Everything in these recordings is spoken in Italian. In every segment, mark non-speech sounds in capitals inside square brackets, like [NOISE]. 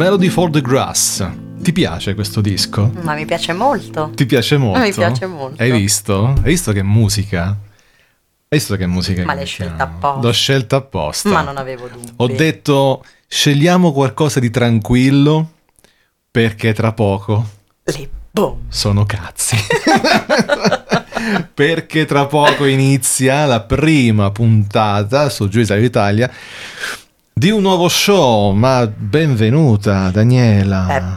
Melody for the Grass. Ti piace questo disco? Ma mi piace molto. Ti piace molto? Mi piace molto. Hai visto? Hai visto che musica? Hai visto che musica? Ma l'hai scelta apposta. L'ho scelta apposta. Ma non avevo dubbi. Ho detto scegliamo qualcosa di tranquillo perché tra poco Le boom. sono cazzi. [LAUGHS] perché tra poco inizia la prima puntata su Giulia Italia di un nuovo show. Ma benvenuta Daniela. [LAUGHS]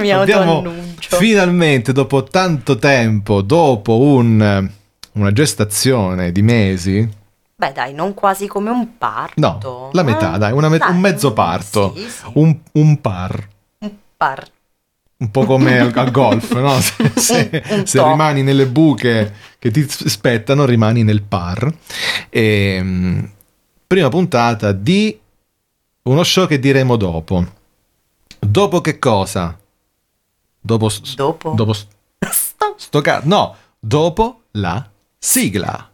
Mi Abbiamo autoannuncio. finalmente, dopo tanto tempo, dopo un- una gestazione di mesi, Beh, dai, non quasi come un parto. no, la metà, Eh? dai, una me- Dai, un mezzo parto, Sì, sì. un, un par, Un par. un po' come al, al golf, no? [LAUGHS] Se, se- se rimani nelle buche che ti spettano, rimani nel par. E, mm, prima puntata di uno show che diremo dopo. Dopo che cosa? Dopo, Dopo? dopo [LAUGHS] Sto- sto no, dopo la sigla.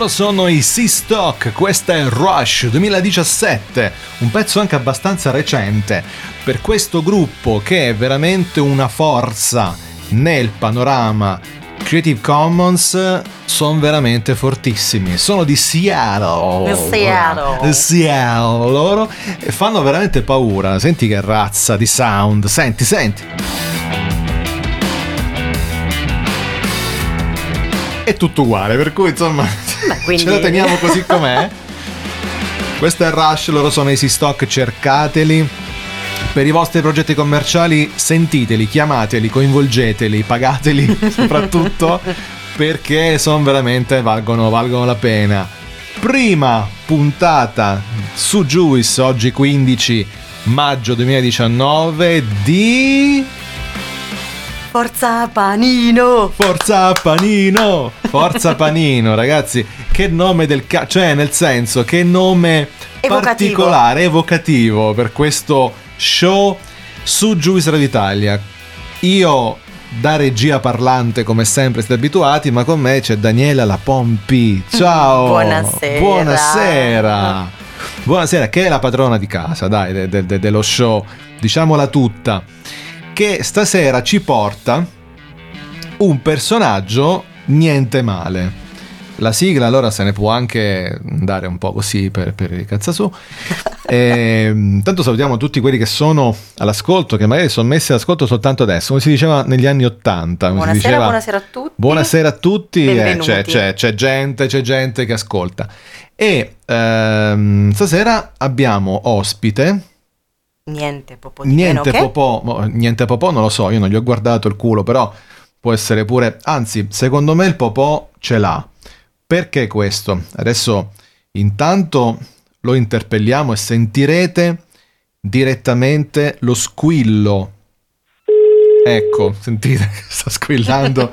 Loro sono i Sea-Stock, questa è Rush 2017, un pezzo anche abbastanza recente per questo gruppo che è veramente una forza nel panorama Creative Commons, sono veramente fortissimi, sono di Seattle. Seattle. Seattle loro e fanno veramente paura, senti che razza di sound, senti, senti. È tutto uguale, per cui insomma quindi- ce la teniamo così com'è. Questo è Rush, loro sono Easy Stock, cercateli. Per i vostri progetti commerciali sentiteli, chiamateli, coinvolgeteli, pagateli [LAUGHS] soprattutto perché sono veramente valgono, valgono la pena. Prima puntata su Juice oggi 15 maggio 2019 di Forza Panino. Forza Panino! Forza Panino, ragazzi, che nome del ca... cioè nel senso, che nome Evocativo. particolare, evocativo per questo show su Juice Radio Italia. Io da regia parlante come sempre siete abituati, ma con me c'è Daniela La Pompi. Ciao! Buonasera. Buonasera! Buonasera, che è la padrona di casa, dai, de- de- de- dello show, diciamola tutta, che stasera ci porta un personaggio niente male. La sigla allora se ne può anche andare un po' così per, per cazzasù. [LAUGHS] E, tanto salutiamo tutti quelli che sono all'ascolto, che magari sono messi all'ascolto soltanto adesso, come si diceva negli anni Ottanta. Buonasera, diceva- buonasera a tutti. Buonasera a tutti, eh, c'è, c'è- c'è gente, c'è gente che ascolta. E ehm, stasera abbiamo ospite, Niente, popo di meno niente che. popò, niente popò non lo so, io non gli ho guardato il culo, però può essere pure, anzi, secondo me il popò ce l'ha. Perché questo? Adesso intanto lo interpelliamo e sentirete direttamente lo squillo. Ecco, sentite, [LAUGHS] sta squillando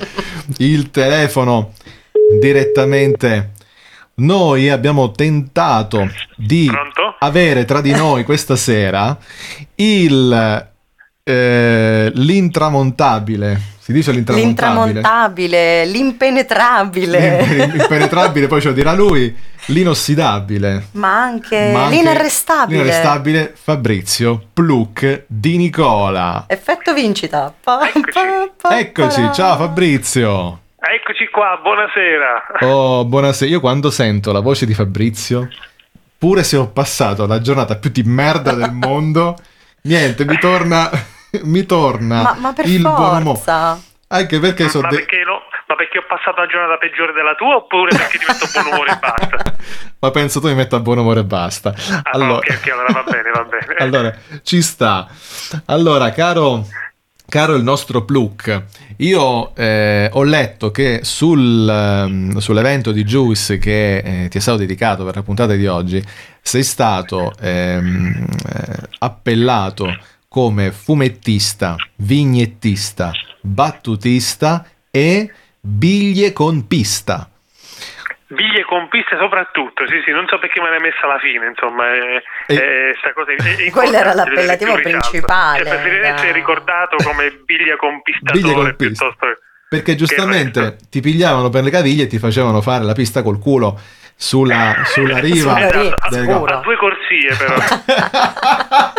il telefono direttamente. Noi abbiamo tentato di Pronto? avere tra di noi questa sera il eh, l'intramontabile. Si dice l'intramontabile. L'intramontabile, l'impenetrabile, L'impenetrabile, poi ce lo dirà lui. L'inossidabile. ma anche ma anche l'inarrestabile. L'inarrestabile Fabrizio Pluc di Nicola. Effetto vincita. Pa- Eccoci. pa- pa- Eccoci, ciao Fabrizio. Eccoci qua, buonasera. Oh, buonasera. Io quando sento la voce di Fabrizio, pure se ho passato la giornata più di merda del [LAUGHS] mondo, niente, mi torna, mi torna Ma, ma per il buon umore. Anche perché so Ma de- perché, no? Ma perché ho passato la giornata peggiore della tua oppure perché ti metto buon umore e basta? [LAUGHS] Ma penso tu mi metta a buon umore e basta. Ah, Allora, ok, ok, allora va bene, va bene. [LAUGHS] allora, ci sta. Allora, caro, caro il nostro Pluk, io eh, ho letto che sul, ehm, sull'evento di Juice che eh, ti è stato dedicato per la puntata di oggi, sei stato ehm, eh, appellato come fumettista, vignettista, battutista e biglie con pista. Biglie con piste soprattutto, sì sì, non so perché me l'hai messa alla fine, insomma, è, E- è sta cosa è- Quello era l'appellativo principale, Cioè, preferirei da- essere ricordato come biglia con pistatore Biglie con pista. piuttosto Perché giustamente ti pigliavano per le caviglie e ti facevano fare la pista col culo sulla, sulla riva. Sulla riva, Esatto, del- a due corsie però. [LAUGHS]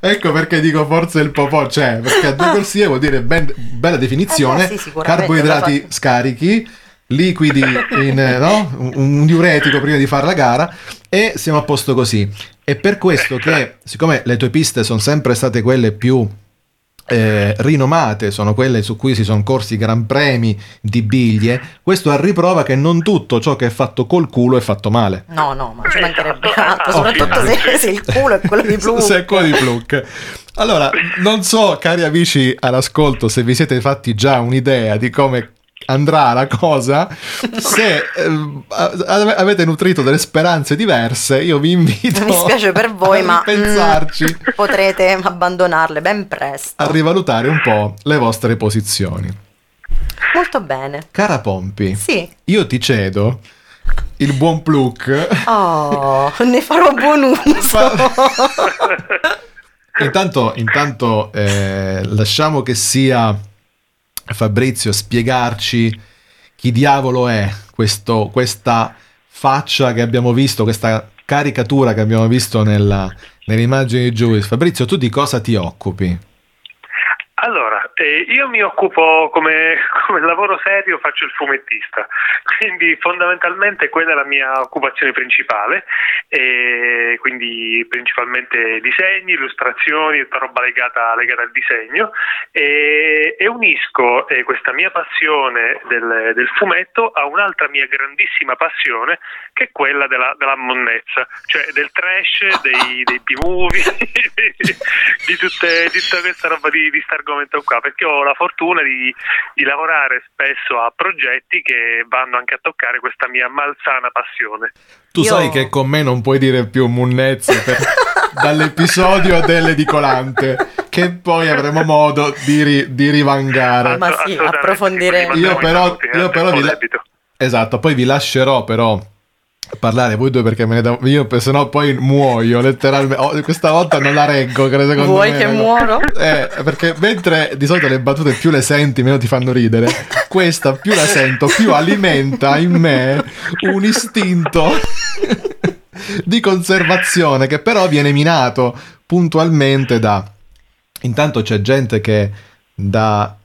ecco perché dico forse il popò c'è, perché a due corsie vuol dire ben- bella definizione, Eh beh, sì, carboidrati scarichi, liquidi in eh, no? un, un diuretico prima di fare la gara e siamo a posto così. E per questo che, siccome le tue piste sono sempre state quelle più eh, rinomate, sono quelle su cui si sono corsi gran premi di biglie, questo a riprova che non tutto ciò che è fatto col culo è fatto male. No, no, ma ci mancherebbe esatto. altro, soprattutto Oh, se, sì. se il culo è quello di blu. [LAUGHS] Se è quello di Pluk. Allora, non so, cari amici all'ascolto, se vi siete fatti già un'idea di come andrà la cosa, se eh, ave- avete nutrito delle speranze diverse, io vi invito Mi spiace per voi, a ma pensarci, mm, potrete abbandonarle ben presto. a rivalutare un po' le vostre posizioni. Molto bene. Cara Pompi, Sì. io ti cedo il buon Pluk. Oh, ne farò buon [LAUGHS] uso. [LAUGHS] Intanto, intanto eh, lasciamo che sia Fabrizio spiegarci chi diavolo è questo- questa faccia che abbiamo visto, questa caricatura che abbiamo visto nella, nelle immagini di Juice. Fabrizio, tu di cosa ti occupi? Allora, eh, io mi occupo come, come lavoro serio, faccio il fumettista, quindi fondamentalmente quella è la mia occupazione principale, e quindi principalmente disegni, illustrazioni, tutta roba legata, legata al disegno. E, e unisco eh, questa mia passione del, del fumetto a un'altra mia grandissima passione che è quella della, della monnezza, cioè del trash, dei, dei B-movie, [LAUGHS] di, tutte, di tutta questa roba di, di sta argomento qua, perché ho la fortuna di, di lavorare spesso a progetti che vanno anche a toccare questa mia malsana passione. Tu Io- sai che con me non puoi dire più munnezze per- [LAUGHS] dall'episodio dell'edicolante, che poi avremo modo di, ri- di rivangare. Ma sì, approfondiremo. quindi Io però, io eh, però vi, la- esatto, poi vi lascerò però parlare voi due perché me ne da... io se no poi muoio letteralmente Oh, questa volta non la reggo credo secondo Vuoi me, che no? muoro? eh, perché mentre di solito le battute più le senti meno ti fanno ridere questa più la sento più alimenta in me un istinto [LAUGHS] di conservazione che però viene minato puntualmente da intanto c'è gente che da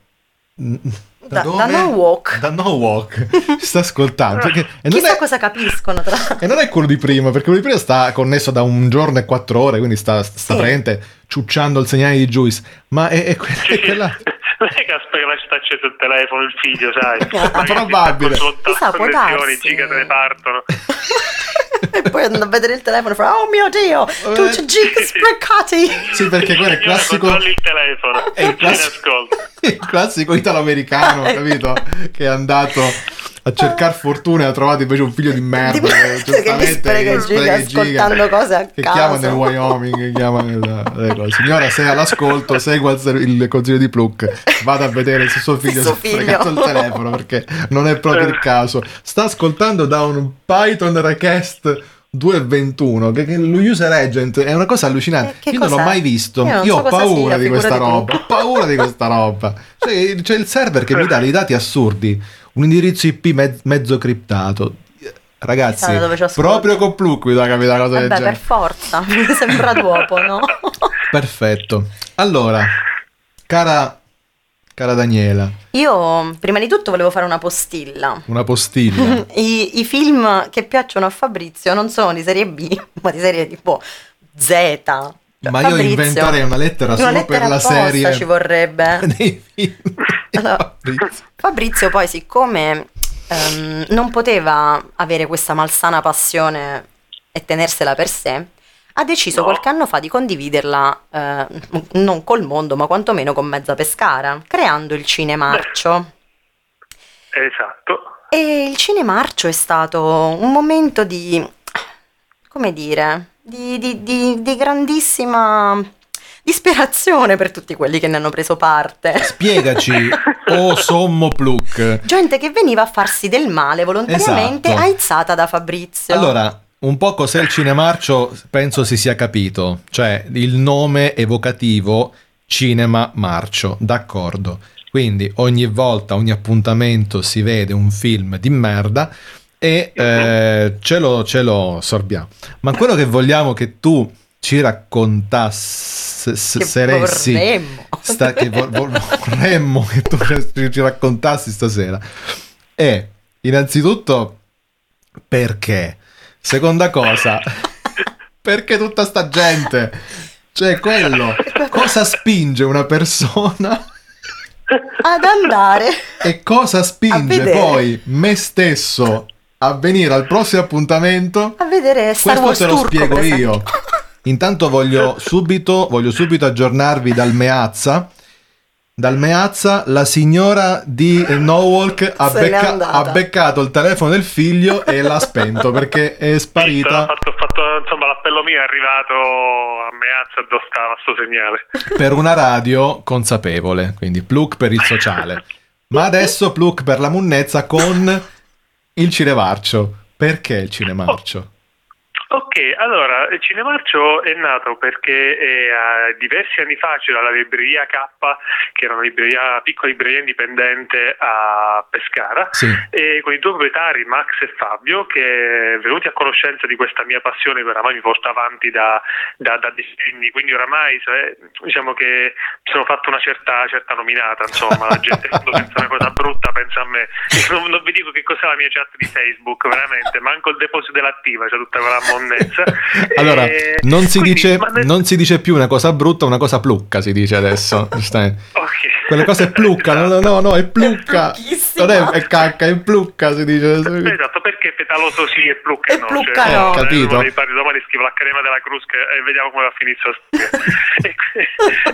Da- dove? da No Walk. da no walk ci sta ascoltando perché- e, non Chissà è, cosa capiscono tra e non è quello di prima perché quello di prima sta connesso da un giorno e quattro ore quindi sta, sta Sì. praticamente ciucciando il segnale di Juice ma è, è, quella- è quella Lei che aspetta che sta acceso il telefono, il figlio, sai? [LAUGHS] Probabile. Chissà, può darsi. giga te ne partono. [LAUGHS] e poi andando a vedere il telefono e fa oh mio dio tutti giga [LAUGHS] sprecati sì perché quello è il classico il telefono, è il classico, [LAUGHS] il classico italo-americano capito? Che è andato a cercare fortuna e ha trovato invece un figlio di merda Di- che, mi spreca i giga ascoltando cose a che caso. chiama nel Wyoming che chiama nel, cose. signora se è all'ascolto segua il, consiglio di Pluk vada a vedere se suo figlio si è fregato il telefono perché non è proprio il caso. Sta ascoltando da un Python Request 2.21 che, che lo user agent è una cosa allucinante. Eh, che io non l'ho mai visto. Io io so ho paura sia, di questa roba ho paura di questa roba. Cioè, c'è il server che mi dà dei dati assurdi un indirizzo IP mez- mezzo criptato ragazzi proprio con Pluk mi da capire una cosa del vabbè per genere forza [LAUGHS] mi sembra dopo no [LAUGHS] perfetto allora cara Cara Daniela, Io prima di tutto volevo fare una postilla. una postiglia. [LAUGHS] I, I film che piacciono a Fabrizio non sono di serie B, ma di serie tipo Z. Ma io Fabrizio- inventerei una lettera una solo lettera per la serie ci vorrebbe. dei film. Allora, Fabrizio. Fabrizio poi siccome ehm, non poteva avere questa malsana passione e tenersela per sé, ha deciso No. qualche anno fa di condividerla eh, non col mondo, ma quantomeno con Mezza Pescara, creando il Cinemarcio. Esatto. E il Cinemarcio è stato un momento di, come dire, di, di- di- di grandissima disperazione per tutti quelli che ne hanno preso parte. [LAUGHS] Spiegaci, o sommo Pluk. Gente che veniva a farsi del male volontariamente, Esatto. aizzata da Fabrizio. Allora, un po' cos'è il cinemarcio penso si sia capito, cioè il nome evocativo Cinema Marcio, d'accordo. Quindi ogni volta, ogni appuntamento si vede un film di merda e eh, ce, lo, ce lo sorbiamo. Ma quello che vogliamo che tu ci raccontassi, che sta- che vor- vor- [LAUGHS] vorremmo che tu ci, raccontassi stasera. È innanzitutto perché? Seconda cosa [LAUGHS] perché tutta sta gente? Cioè quello cosa spinge una persona Ad andare. e cosa spinge poi me stesso a venire al prossimo appuntamento? A vedere Star questo Wars te lo turco, spiego io. Intanto voglio [LAUGHS] subito, voglio subito aggiornarvi dal Meazza. Dal Meazza la signora di Nowalk ha, becca- ha beccato il telefono del figlio e l'ha spento perché è Ho sparita fatto, ho fatto- insomma, l'appello mio è arrivato a Meazza dove stava sto segnale. per una radio consapevole, quindi Pluk per il sociale. Ma adesso Pluk per la munnezza con il cinemarcio. Perché il cinemarcio? Ok, allora, il Cinemarcio è nato perché eh, diversi anni fa c'era la libreria K, che era una libreria, piccola libreria indipendente a Pescara, Sì. e con i due proprietari Max e Fabio che venuti a conoscenza di questa mia passione che oramai mi porta avanti da, da, da decenni. Quindi oramai se- diciamo che mi sono fatto una certa, certa nominata insomma la gente quando [LAUGHS] pensa una cosa brutta pensa a me. Non, non vi dico che cos'è la mia chat di Facebook veramente manco il deposito dell'attiva c'è tutta quella monnezza [LAUGHS] Allora, E non si, quindi, dice, ma ne- non si dice più una cosa brutta, una cosa plucca, si dice adesso. [LAUGHS] giustamente. ok. Quelle cose plucca, no, no, no, no, è plucca. plucchissima. Non è, è cacca, è plucca, si dice. Esatto, perché petaloso sì e plucca E no. plucca cioè, no. eh, Capito. pari domani scrivo l'Accademia della Crusca e vediamo come va a finire [LAUGHS] e,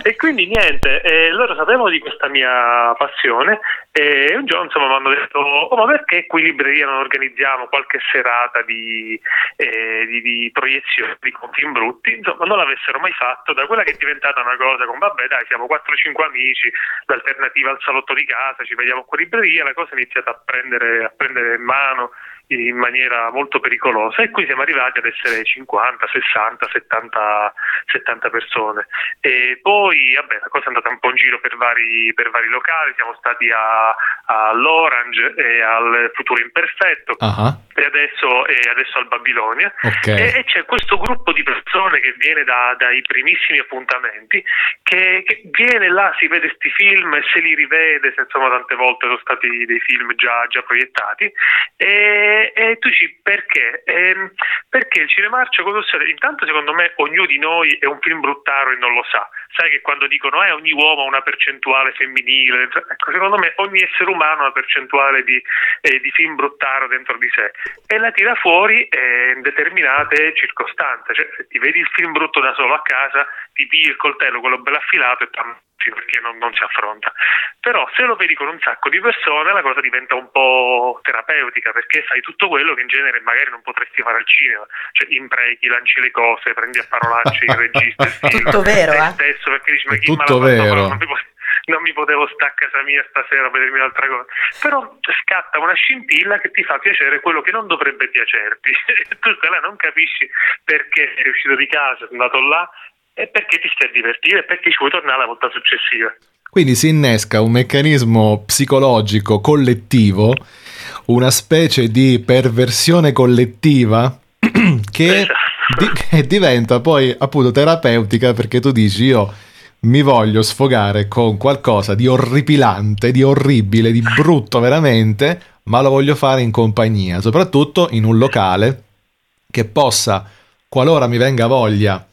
e quindi niente, eh, loro sapevano di questa mia passione e un giorno insomma mi hanno detto oh, ma perché qui in libreria non organizziamo qualche serata di, eh, di, di proiezione di film brutti? Insomma, non l'avessero mai fatto, da quella che è diventata una cosa con vabbè dai siamo 4-5 amici, l'alternativa al salotto di casa, ci vediamo in libreria, la cosa è iniziata a prendere, a prendere in mano in maniera molto pericolosa e qui siamo arrivati ad essere 50, 60, 70, 70 persone. E poi vabbè la cosa è andata un po' in giro per vari, per vari locali, siamo stati a, all'Orange e al Futuro Imperfetto Ah, e adesso, e adesso al Babilonia. Ok. e, e c'è questo gruppo di persone che viene da- dai primissimi appuntamenti, che, che viene là, si vede questi film e se li rivede, se insomma tante volte sono stati dei film già, già proiettati, e, e tu dici perché? Ehm, perché il cinemarcio cosa succede? Intanto secondo me ognuno di noi è un film bruttaro e non lo sa. Sai che quando dicono eh, ogni uomo ha una percentuale femminile, ecco, secondo me ogni essere umano ha una percentuale di, eh, di film bruttaro dentro di sé e la tira fuori eh, in determinate circostanze. Cioè, se ti vedi il film brutto da solo a casa, ti pigli il coltello, quello bello affilato e t'ammazzi perché non, non si affronta. Però se lo vedi con un sacco di persone la cosa diventa un po' terapeutica perché fai tutto quello che in genere magari non potresti fare al cinema. Cioè imprechi, lanci le cose, prendi a parolacce il regista, il [LAUGHS] film. Tutto vero, te eh? stesso perché dici ma È chi me l'ha tutto fatto fare? vero. Non mi po- non mi potevo stare a casa mia stasera a vedermi un'altra cosa. Però scatta una scintilla che ti fa piacere quello che non dovrebbe piacerti. [LAUGHS] E tu là, non capisci perché sei uscito di casa, sei andato là e perché ti stai a divertire e perché ci vuoi tornare la volta successiva. Quindi si innesca un meccanismo psicologico collettivo, una specie di perversione collettiva [CLEARS THROAT] che, Esatto. di- che diventa poi appunto terapeutica perché tu dici io mi voglio sfogare con qualcosa di orripilante, di orribile, di brutto veramente, ma lo voglio fare in compagnia, soprattutto in un locale che possa, qualora mi venga voglia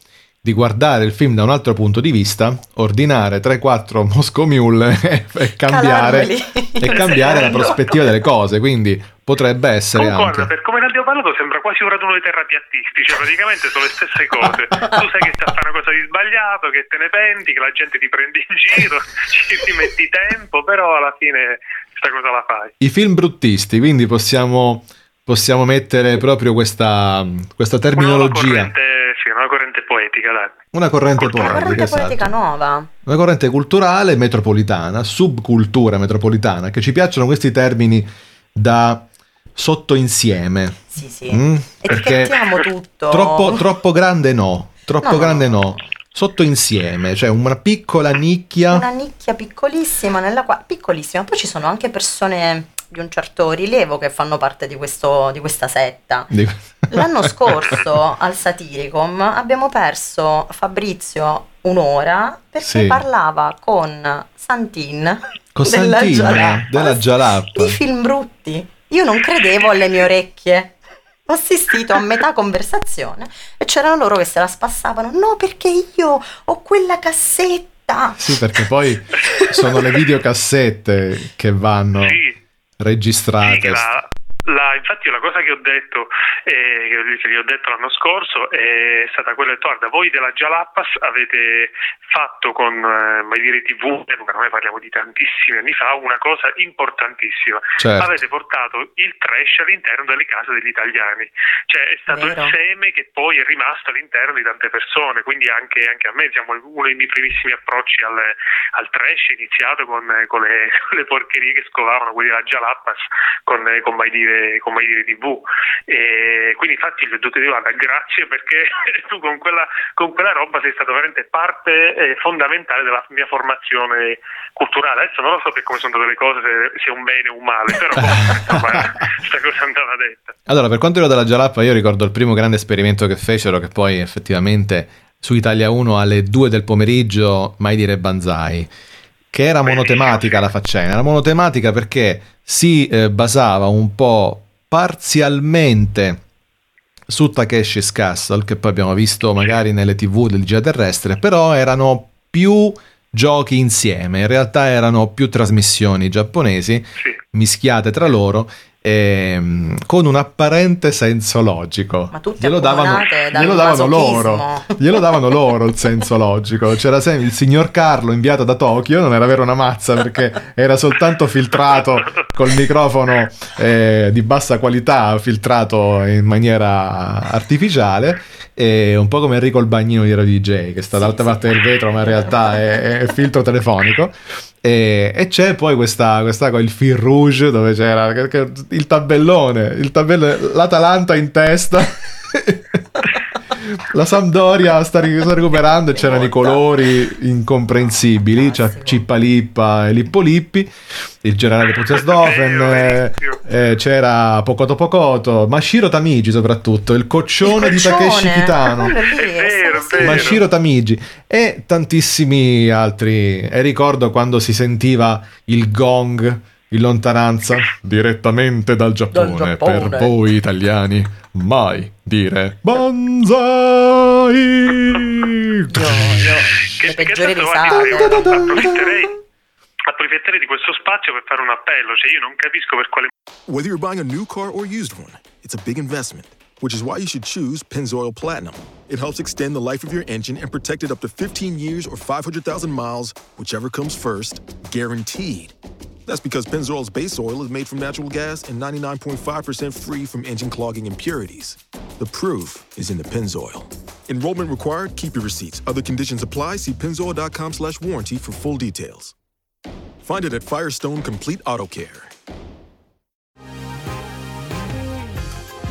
di guardare il film da un altro punto di vista, ordinare 3-4 [LAUGHS] Moscow Mule e, cambiare, e cambiare la prospettiva delle cose. Quindi potrebbe essere Concordo, anche. per come ne abbiamo parlato sembra quasi un raduno di terrapiattisti, cioè praticamente sono le stesse cose. tu sai che stai a fare una cosa di sbagliato, che te ne penti, che la gente ti prende in giro, [LAUGHS] ci ti metti tempo, però alla fine questa cosa la fai. I film bruttisti, quindi possiamo, possiamo mettere proprio questa, questa terminologia. Una corrente, sì, una corrente poetica, dai. Una corrente Cultura. Una poetica, corrente poetica esatto. nuova. Una corrente culturale metropolitana, subcultura metropolitana, che ci piacciono questi termini da sottoinsieme. Sì, sì. Mm? Perché Etichettiamo tutto. troppo, troppo grande no, troppo No, no, grande no. no. Sottoinsieme, cioè una piccola nicchia. Una nicchia piccolissima nella quale piccolissima. Poi ci sono anche persone di un certo rilievo che fanno parte di, questo, di questa setta. di- [LAUGHS] L'anno scorso al Satiricom abbiamo perso Fabrizio un'ora perché Sì. parlava con Santin Con della Santin, Jalappas della Jalappas. di film brutti. Io non credevo alle mie orecchie. Ho assistito a metà conversazione e c'erano loro che se la spassavano. No, perché io ho quella cassetta. Sì, perché poi sono le videocassette che vanno Sì. Registrate. Che la, infatti la cosa che ho detto, eh, che gli ho detto l'anno scorso è stata quella, guarda, voi della Jalappas avete fatto con eh, Mai Dire TV, eh, noi parliamo di tantissimi anni fa, una cosa importantissima. Certo. Avete portato il trash all'interno delle case degli italiani, cioè è stato Vero. il seme che poi è rimasto all'interno di tante persone, quindi anche, anche a me diciamo, uno dei miei primissimi approcci al, al trash è iniziato con, con le, [LAUGHS] con le porcherie che scovavano quelli della Jalappas con, con Mai Dire, con Mai Dire TV. E quindi infatti gli ho detto guarda grazie perché [LAUGHS] tu con quella, con quella roba sei stato veramente parte eh, fondamentale della mia formazione culturale. Adesso non lo so per come sono andate le cose, se sia un bene o un male, però questa [LAUGHS] cosa andava detta. Allora, per quanto riguarda la Jalappa, io ricordo il primo grande esperimento che fecero, che poi effettivamente su Italia 1 alle 2 del pomeriggio, mai dire Banzai, che era monotematica la faccenda. Era monotematica perché si eh, basava un po' parzialmente su Takeshi's Castle, che poi abbiamo visto magari nelle tv del Gira Terrestre, però erano più giochi insieme, in realtà erano più trasmissioni giapponesi mischiate tra loro ehm, con un apparente senso logico. Ma tutte glielo davano, glielo davano loro, glielo davano [LAUGHS] loro il senso logico. C'era sempre il signor Carlo inviato da Tokyo, non era vero una mazza perché era soltanto filtrato col microfono eh, di bassa qualità, filtrato in maniera artificiale. E un po' come Enrico il bagnino di Radio DJ, che sta dall'altra parte del vetro, ma in realtà è, è filtro telefonico. E, e c'è poi questa, questa il fil rouge dove c'era il tabellone, il tabellone, l'Atalanta in testa. La Sampdoria sta, ri- sta recuperando e c'erano i colori incomprensibili, c'è Classico. Cippa Lippa e Lippo Lippi, il generale Putzesdofen, eh, eh, c'era Pocoto Pocoto, Mashiro Tamigi soprattutto, il coccione, di Takeshi Kitano. Mashiro Tamigi e tantissimi altri. E ricordo quando si sentiva il gong in lontananza direttamente dal Giappone, Dal Giappone. per voi italiani. Mai dire Banzai. Io, io, Che, le peggiori risate. approfitterei di questo spazio per fare un appello, cioè io non capisco per quale Whether you're buying a new car or used one, it's a big investment, which is why you should choose Pennzoil Platinum. It helps extend the life of your engine and protect it up to 15 years or 500,000 miles, whichever comes first, guaranteed. That's because Pennzoil's base oil is made from natural gas and 99.5% free from engine clogging impurities. The proof is in the Pennzoil. Enrollment required. Keep your receipts. Other conditions apply. See pennzoil.com slash warranty for full details. Find it at Firestone Complete Auto Care.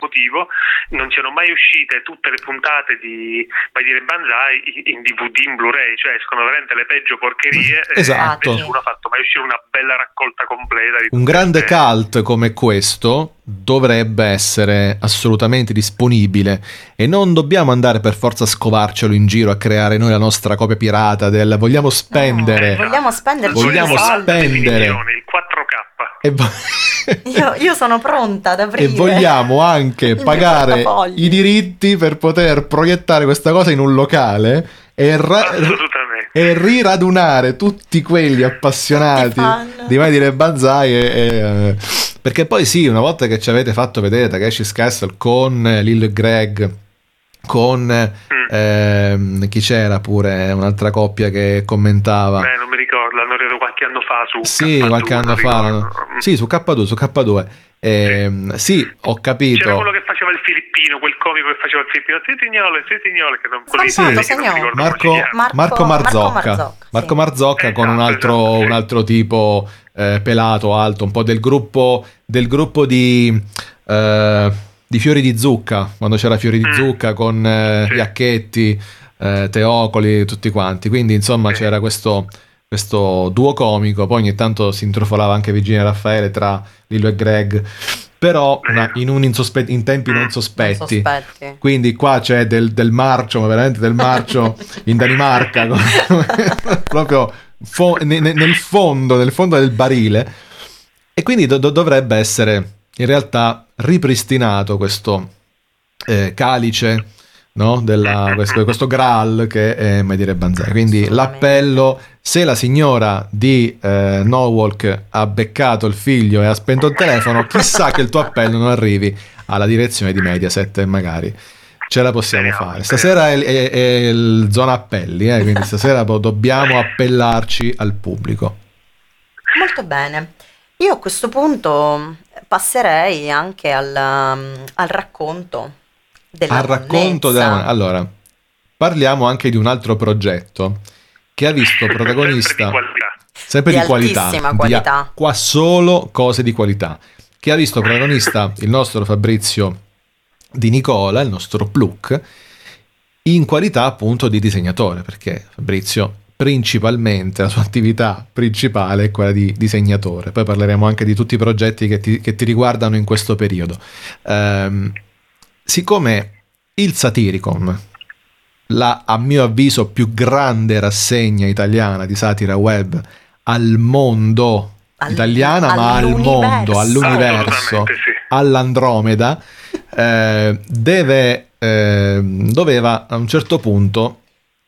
Motivo non siano mai uscite tutte le puntate di Vai dire Banzai in DVD in Blu-ray, cioè escono veramente le peggio porcherie [LAUGHS] Esatto. e nessuno ha fatto mai uscire una bella raccolta completa di Un grande queste- cult come questo dovrebbe essere assolutamente disponibile e non dobbiamo andare per forza a scovarcelo in giro a creare noi la nostra copia pirata del vogliamo spendere Vogliamo spenderci Vogliamo i soldi. spendere. Il 4K. e, vo- [LAUGHS] Io, io sono pronta ad aprire. e vogliamo anche pagare i diritti per poter proiettare questa cosa in un locale e, ra- e riradunare tutti quelli appassionati Tutti di mai dire Banzai e, e, eh, perché poi sì una volta che ci avete fatto vedere Takeshi's Castle con eh, Lil Greg con ehm, chi c'era pure un'altra coppia che commentava Beh, non mi ricordo, l'hanno reso qualche anno fa su sì K2, qualche anno fa no? sì su K2 su K2 Ehm, sì ho C'era capito quello che faceva il filippino, quel comico che faceva il filippino, Zitignole, Zitignole, che non, quello Sì. che non mi Signore. ricordo Marco. Marco- Marco Marzocca Marco Marzocca, sì. Marco Marzocca con un Esatto, altro, esatto, sì. un altro tipo eh, pelato, alto, un po' del gruppo, del gruppo di, eh, di Fiori di Zucca, quando c'era Fiori di Mm. Zucca con eh. Iacchetti, eh, Teocoli, tutti quanti. Quindi insomma c'era questo, questo duo comico, poi ogni tanto si intrufolava anche Virginia Raffaele tra Lillo e Greg, però una- in, un insospe- in tempi non Non sospetti. sospetti. Quindi qua c'è del, del marcio, ma veramente del marcio [LAUGHS] in Danimarca, [LAUGHS] proprio fo- ne- ne- nel fondo, nel fondo del barile. E quindi do- do- dovrebbe essere in realtà ripristinato questo eh, calice, no? Della- questo, questo Graal che è Mai dire Banzai. Quindi l'appello, se la signora di eh, Norwalk ha beccato il figlio e ha spento il telefono, chissà che il tuo appello non arrivi alla direzione di Mediaset magari ce la possiamo Speriamo, fare. speriamo. Stasera è, è- è il zona appelli, eh, quindi [LAUGHS] stasera dobbiamo appellarci al pubblico. Molto bene. Io a questo punto passerei anche al, um, al racconto della Al racconto della... Allora, parliamo anche di un altro progetto che ha visto Sempre protagonista di qualità. sempre Di di, qualità, altissima di- qualità. qua solo cose di qualità, che ha visto protagonista il nostro Fabrizio Di Nicola, il nostro Pluk, in qualità appunto di disegnatore, perché Fabrizio principalmente la sua attività principale è quella di disegnatore. Poi parleremo anche di tutti i progetti che ti, che ti riguardano in questo periodo. Ehm, siccome il Satiricon, la a mio avviso più grande rassegna italiana di satira web al mondo Al- italiana, ma al mondo, all'universo. sì. all'Andromeda, eh, deve, eh, doveva a un certo punto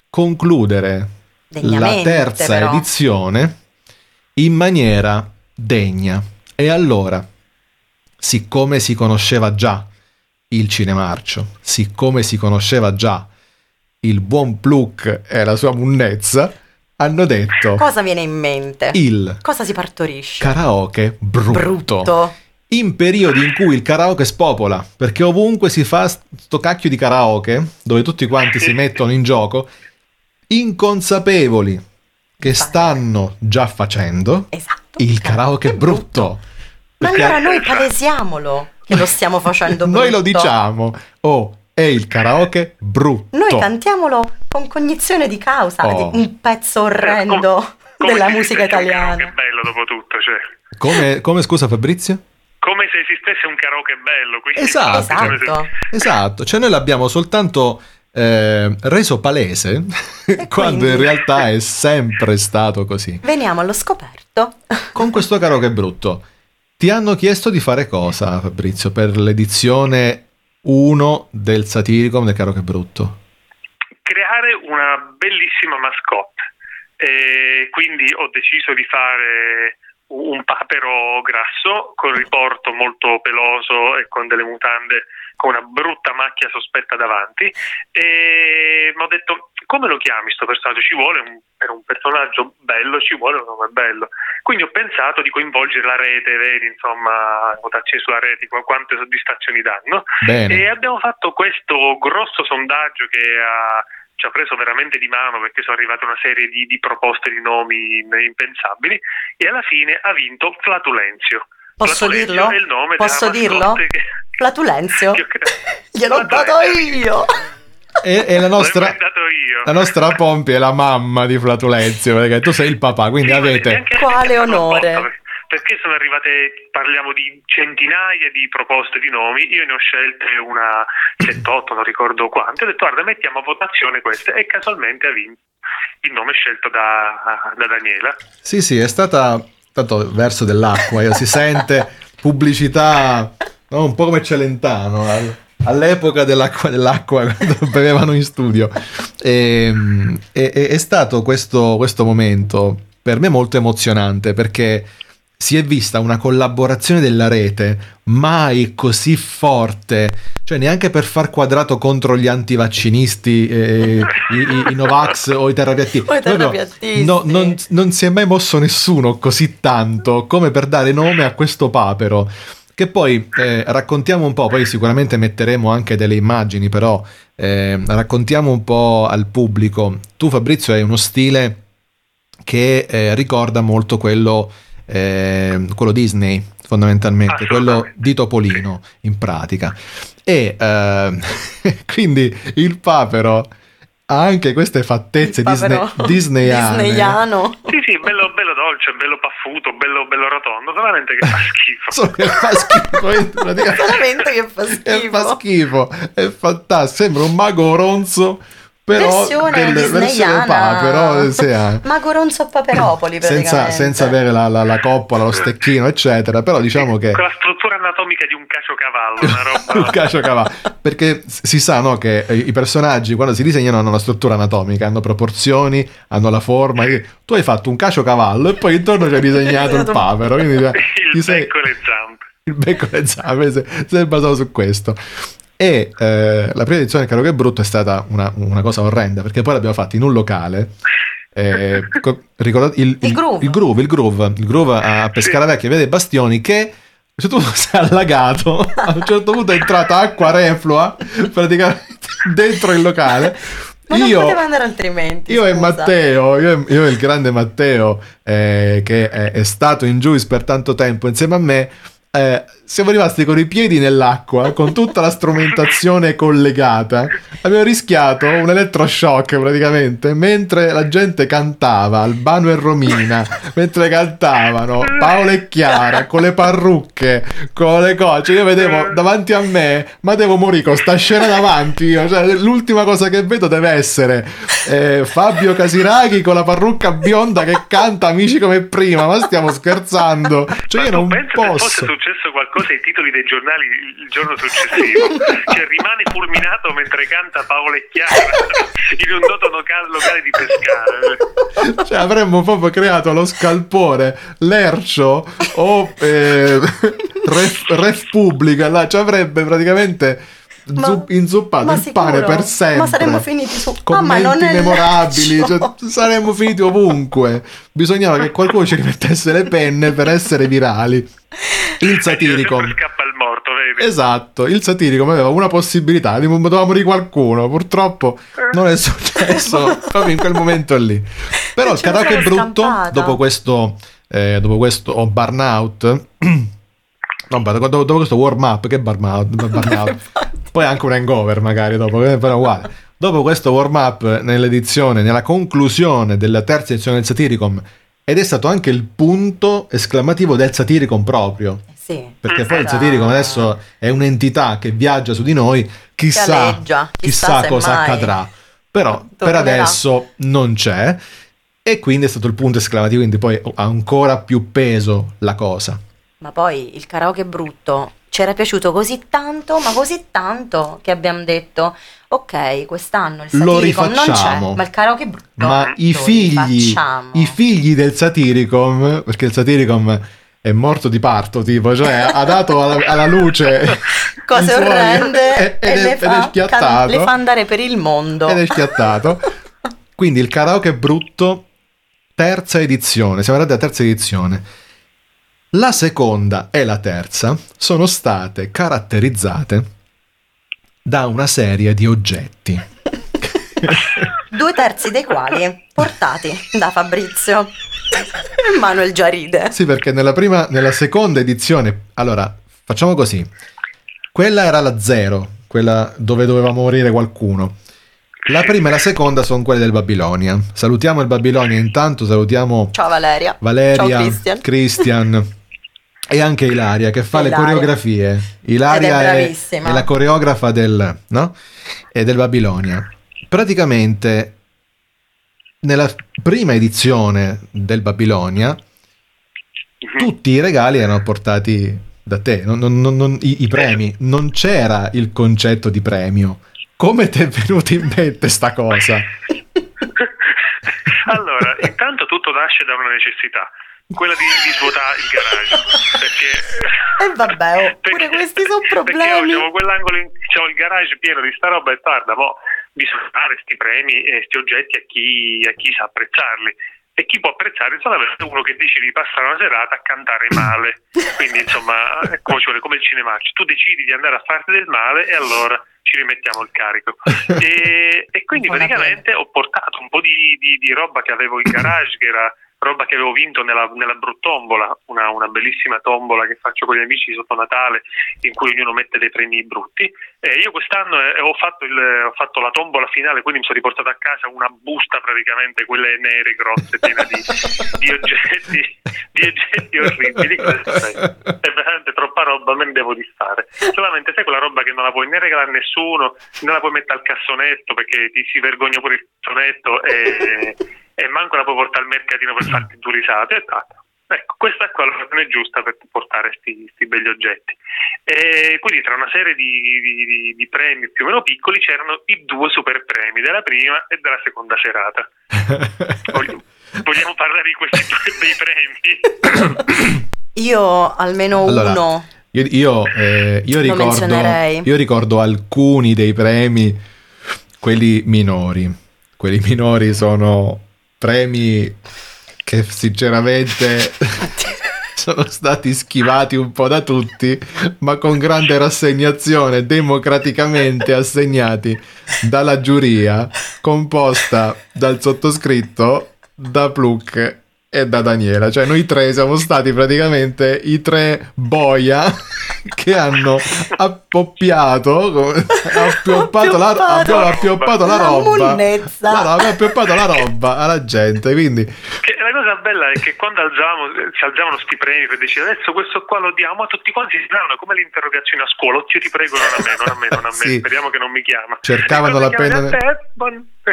concludere la terza però. edizione in maniera degna. E allora, siccome si conosceva già il cinemarcio, siccome si conosceva già il buon Pluk e la sua munnezza, hanno detto Cosa viene in mente? il Cosa si partorisce? karaoke brutto. Brutto. In periodi in cui il karaoke spopola, perché ovunque si fa sto cacchio di karaoke, dove tutti quanti si mettono in gioco, inconsapevoli che stanno già facendo Esatto. il karaoke brutto. Ma Perché allora noi palesiamolo che lo stiamo facendo brutto. [LAUGHS] noi lo diciamo, oh, è il karaoke brutto. Noi cantiamolo con cognizione di causa, Oh. di un pezzo orrendo Com- come della musica italiana. karaoke bello dopo tutto, cioè. Come, come, scusa Fabrizio? Come se esistesse un karaoke bello. Esatto. come se- Esatto. Esatto, cioè noi l'abbiamo soltanto eh, reso palese [LAUGHS] quando in realtà è sempre stato così. Veniamo allo scoperto. [LAUGHS] Con questo karaoke brutto, ti hanno chiesto di fare cosa Fabrizio per l'edizione 1 del Satiricon del karaoke brutto? creare una bellissima mascotte. E quindi ho deciso di fare un papero grasso con riporto molto peloso e con delle mutande con una brutta macchia sospetta davanti. E mi ho detto come lo chiami questo personaggio? Ci vuole un, per un personaggio bello ci vuole un nome bello. Quindi ho pensato di coinvolgere la rete vedi insomma votazioni sulla rete quante soddisfazioni danno. Bene. e abbiamo fatto questo grosso sondaggio che ha ci ha preso veramente di mano perché sono arrivate una serie di, di proposte di nomi impensabili e alla fine ha vinto Flatulenzio. Posso Flatulenzio dirlo? È il nome Posso della dirlo? Che... Flatulenzio? [LAUGHS] Io credo- [LAUGHS] Gliel'ho dato io! E, e la nostra, la nostra Pompi è la mamma di Flatulenzio, perché tu sei il papà, quindi Sì, ma avete... Quale [LAUGHS] onore. Perché sono arrivate, parliamo di centinaia di proposte di nomi, io ne ho scelte una 7-8, non ricordo quante, ho detto guarda mettiamo a votazione queste e casualmente ha vinto il nome scelto da, da Daniela. Sì, sì, è stata tanto verso dell'acqua, io si sente pubblicità no, un po' come Celentano al- all'epoca dell'acqua, dell'acqua quando [LAUGHS] bevevano in studio. E, e- e- è stato questo, questo momento per me molto emozionante perché si è vista una collaborazione della rete mai così forte, cioè neanche per far quadrato contro gli antivaccinisti, eh, i, i- i Novax o i terapiattivi. O i Proprio terapiattisti. no- non, non si è mai mosso nessuno così tanto come per dare nome a questo papero. Che poi eh, raccontiamo un po', poi sicuramente metteremo anche delle immagini, però eh, raccontiamo un po' al pubblico. Tu Fabrizio hai uno stile che eh, ricorda molto quello, eh, quello Disney, fondamentalmente, quello Assolutamente. di Topolino, in pratica. E eh, [LAUGHS] quindi il papero ha anche queste fattezze Disney, [LAUGHS] disneyane. disneyano. Sì, sì, bello, bello dolce, bello paffuto, bello, bello rotondo, solamente che fa [LAUGHS] schifo. Solo che fa schifo, praticamente. Veramente che fa E fa schifo. schifo, è fantastico. Sembra un mago ronzo, però versione del- versione disneyana. papero, sì, eh. Mago Ronzo a Paperopoli senza, senza avere la, la- la coppola, lo stecchino, eccetera. Però diciamo che Con la struttura anatomica di un caciocavallo, una roba... [LAUGHS] un caciocavallo. Perché si sa no, che eh, i personaggi quando si disegnano hanno una struttura anatomica, hanno proporzioni, hanno la forma. Tu hai fatto un caciocavallo e poi intorno ci hai disegnato il [LAUGHS] papero. Quindi [LAUGHS] cioè, ti il sei- becco e le zampe. il becco e le zampe è basato su questo. E eh, la prima edizione, caro che brutto, è stata una, una cosa orrenda perché poi l'abbiamo fatta in un locale. Eh, [LAUGHS] co- ricordate il, Il Groove. il groove, il groove, il groove a Pescara Vecchia, vede Bastioni che a un certo punto si è allagato. A un certo punto è entrata acqua reflua praticamente [LAUGHS] dentro il locale. Ma non io, poteva andare altrimenti. io e scusa. Matteo, io e, io e il grande Matteo, eh, che è, è stato in Juice per tanto tempo insieme a me, eh, siamo rimasti con i piedi nell'acqua, con tutta la strumentazione collegata. Abbiamo rischiato un elettroshock praticamente, mentre la gente cantava, Albano e Romina, mentre cantavano Paolo e Chiara, con le parrucche, con le cose. Io vedevo davanti a me, ma devo morire con sta scena davanti. Io. Cioè, l'ultima cosa che vedo deve essere eh, Fabio Casiraghi con la parrucca bionda che canta Amici come prima. Ma stiamo scherzando. Cioè, Ma io non pensi se fosse posso. successo qualcosa ai titoli dei giornali il, giorno successivo? cioè rimane fulminato mentre canta Paolo e Chiara [LAUGHS] in un noto loca- locale di Pescara. Cioè, avremmo proprio creato lo scalpore, l'ercio o eh, [LAUGHS] ref, pubblica. Là, ci avrebbe praticamente Ma- zu- inzuppato ma il sicuro? pane per sempre. Ma saremmo finiti su- Ah, commenti ma non è memorabili. cioè, saremmo finiti ovunque. Bisognava che qualcuno ci rimettesse le penne per essere virali. Il satirico. Sempre scappa il morto, vedi? Esatto, il satirico aveva una possibilità, di- doveva morire qualcuno, purtroppo non è successo [LAUGHS] proprio in quel momento lì. Però il karaoke brutto, dopo questo, eh, dopo questo burnout, [CLEARS THROAT] no, dopo, dopo questo warm up, che burnout, [LAUGHS] burnout. poi anche un hangover magari dopo, eh, però uguale. Dopo questo warm up nell'edizione, nella conclusione della terza edizione del Satiricon, ed è stato anche il punto esclamativo del Satiricon proprio. Sì. Perché poi il Sarà- Satiricon adesso è un'entità che viaggia su di noi, chissà, chissà chissà cosa mai accadrà. Però per tornerà. adesso non c'è e quindi è stato il punto esclamativo, quindi poi ha ancora più peso la cosa. Ma poi il karaoke brutto ci era piaciuto così tanto, ma così tanto che abbiamo detto ok, quest'anno il Lo Satiricon non c'è, rifacciamo. ma il karaoke brutto. Ma i Lo figli, rifacciamo. i figli del Satiricon, perché il Satiricon è morto di parto, tipo, cioè ha dato alla, alla luce [LAUGHS] cose i orrende [LAUGHS] ed e, le, ed fa, è can- le fa andare per il mondo. ed è schiattato. [LAUGHS] Quindi il karaoke brutto, terza edizione, siamo arrivati alla terza edizione. La seconda e la terza sono state caratterizzate da una serie di oggetti. [LAUGHS] Due terzi dei quali portati da Fabrizio. Manuel già ride. Sì, perché nella prima, nella seconda edizione, allora, facciamo così. Quella era la zero, quella dove doveva morire qualcuno. La prima e la seconda sono quelle del Babilonia. Salutiamo il Babilonia intanto, salutiamo Ciao Valeria. Valeria, Ciao Christian. Christian [LAUGHS] e anche Ilaria che fa le Ilaria. coreografie. Ilaria Ed è è, bravissima. è la coreografa del, no? E del Babilonia. Praticamente nella prima edizione del Babilonia tutti i regali erano portati da te, non- non- non- non- i, i premi, non c'era il concetto di premio. Come ti è venuta in mente sta cosa? [LAUGHS] Allora, intanto tutto nasce da una necessità, quella di, di svuotare il garage. Perché, E vabbè, oh, [LAUGHS] pure questi sono Perché problemi. ho quell'angolo, in, c'ho il garage pieno di sta roba e guarda, mo bisogna dare sti premi e sti oggetti a chi, a chi sa apprezzarli. E chi può apprezzare è solamente uno che decide di passare una serata a cantare male. Quindi, insomma, è come, ci vuole, come il cinema. Tu decidi di andare a farti del male e allora ci rimettiamo il carico. [LAUGHS] E, e quindi praticamente ho portato un po' di, di- di roba che avevo in garage, che era roba che avevo vinto nella, nella bruttombola, una, una bellissima tombola che faccio con gli amici sotto Natale, in cui ognuno mette dei premi brutti. E io quest'anno eh, ho, fatto il- ho fatto la tombola finale, quindi mi sono riportato a casa una busta praticamente, quelle nere, grosse, piena di, di oggetti, di oggetti orribili. È veramente troppa roba, me ne devo distare. Solamente sai quella roba che non la puoi né regalare a nessuno, né la puoi mettere al cassonetto perché ti si vergogna pure il cassonetto e, e manco la puoi portare al mercatino per [CLEARS THROAT] farti due risate. E. Ecco, questa è la ragione giusta per portare questi begli oggetti. E quindi tra una serie di, di- di- di premi più o meno piccoli c'erano i due super premi della prima e della seconda serata. [COUGHS] Voglio- vogliamo parlare di questi due bei premi? [COUGHS] Io almeno Allora, uno. Io, io, eh, io ricordo, io ricordo alcuni dei premi, quelli minori. Quelli minori sono premi che sinceramente [LAUGHS] sono stati schivati un po' da tutti, ma con grande rassegnazione, democraticamente assegnati dalla giuria, composta dal sottoscritto, da Pluck e da Daniela. Cioè noi tre siamo stati praticamente i tre boia [LAUGHS] che hanno appoppiato, appioppato la, Appioppato. abbiamo appioppato la La roba. No, no, abbiamo appioppato la roba alla gente, quindi Che la cosa bella è che quando alzavamo, si alzavano sti premi per decidere adesso questo qua lo diamo a tutti quanti si danno come le interrogazioni a scuola oh, ti prego non a me non a me non a me [LAUGHS] Sì. speriamo che non mi chiama Cercavano la penna te, bon- [LAUGHS]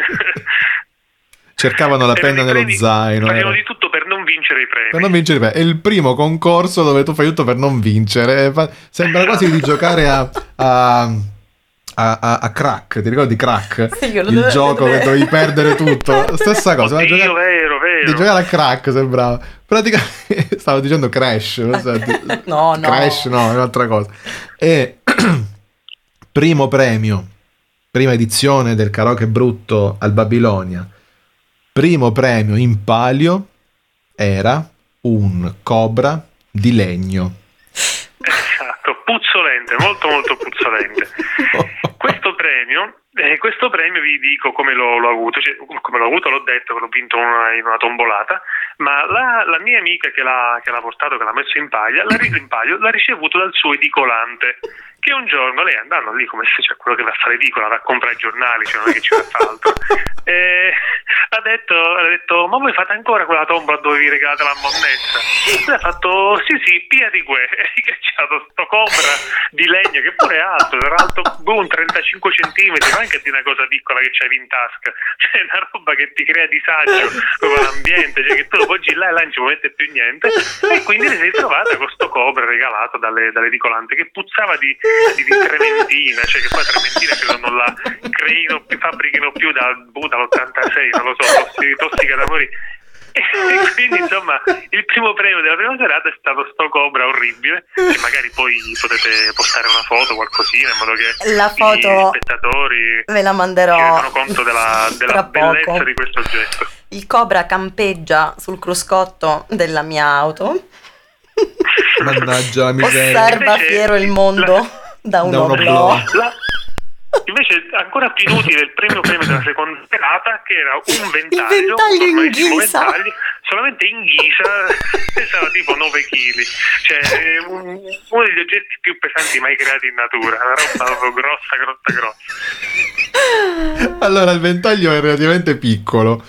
cercavano la penna i nello premi- zaino. facevano di tutto per non vincere i premi Per non vincere, beh, è il primo concorso dove tu fai tutto per non vincere. Sembra quasi di giocare a, a, a, a- a crack. Ti ricordi crack? Sì, il dovevo gioco vedere. che dovevi perdere tutto. [LAUGHS] Stessa cosa. Oddio, giocare- vero vero di giocare a crack sembrava. Praticamente [LAUGHS] stavo dicendo Crash. non so, ti- [LAUGHS] No, no. Crash no, è un'altra cosa. E [CLEARS THROAT] primo premio, prima edizione del karaoke brutto al Babilonia. Primo premio in palio era un cobra di legno. Esatto, puzzolente, molto molto puzzolente. [LAUGHS] Questo premio, eh, questo premio vi dico come l'ho, l'ho avuto, cioè, come l'ho avuto l'ho detto che l'ho vinto una- in una tombolata, ma la, la mia amica che l'ha, che l'ha portato, che l'ha messo in paglia, l'ha, in palio, l'ha ricevuto dal suo edicolante, che un giorno lei andando lì come se c'è quello che va a fare edicola, va a comprare i giornali, cioè non è che ci va a fare altro, [LAUGHS] eh, ha, detto, ha detto ma voi fate ancora quella tombola dove vi regalate la monnezza? Lui ha fatto sì sì, pia di que, [LAUGHS] e ha cacciato sto cobra di legno che pure è alto, era alto un 35 centimetri, ma anche di una cosa piccola che c'hai in tasca, cioè una roba che ti crea disagio proprio l'ambiente, cioè che tu lo poggi là e là non ci mettere più niente, e quindi ti sei trovata con sto cobra regalato dalle, dall'edicolante che puzzava di, di, di trementina, cioè che poi trementina credo non la creino più, fabbrichino più da, boh, dall'86, non lo so, tossi- tossica da morire. E quindi insomma il primo premio della prima serata è stato sto cobra orribile che magari poi potete postare una foto qualcosina in modo che La i foto spettatori ve la si manderò rendano conto della, della bellezza poco. di questo oggetto. Il cobra campeggia sul cruscotto della mia auto. Mannaggia la miseria. Osserva fiero il mondo da un Da un oblò. La- Invece ancora più inutile il primo premio della seconda serata che era un ventaglio, ventaglio un in ghisa. ventaglio, solamente in ghisa [LAUGHS] pesava tipo 9 kg, cioè un- uno degli oggetti più pesanti mai creati in natura, una roba proprio grossa, grossa, grossa. Allora il ventaglio è relativamente piccolo.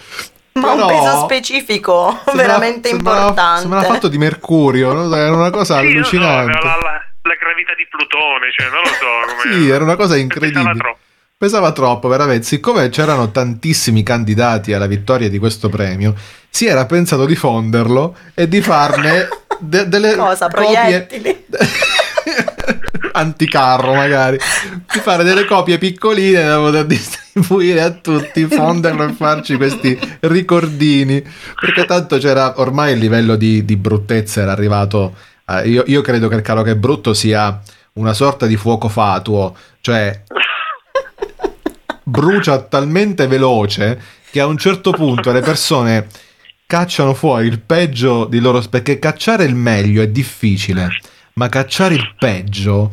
Ma un Però- peso specifico Sembrava- veramente sembrava- importante. Sembrava fatto di mercurio, no? era una cosa Sì, allucinante. la, la- gravità di Plutone, cioè non lo so come... [LAUGHS] Sì, era una cosa Pesava incredibile. troppo. Pesava troppo, veramente. Siccome c'erano tantissimi candidati alla vittoria di questo premio, si era pensato di fonderlo e di farne [LAUGHS] de- delle Cosa, copie proiettili? [LAUGHS] anticarro magari di fare delle copie piccoline da poter distribuire a tutti fonderlo e farci questi ricordini perché tanto c'era ormai il livello di, di bruttezza era arrivato a- io, io credo che il karaoke brutto sia una sorta di fuoco fatuo cioè [LAUGHS] brucia talmente veloce che a un certo punto le persone cacciano fuori il peggio di loro perché cacciare il meglio è difficile ma cacciare il peggio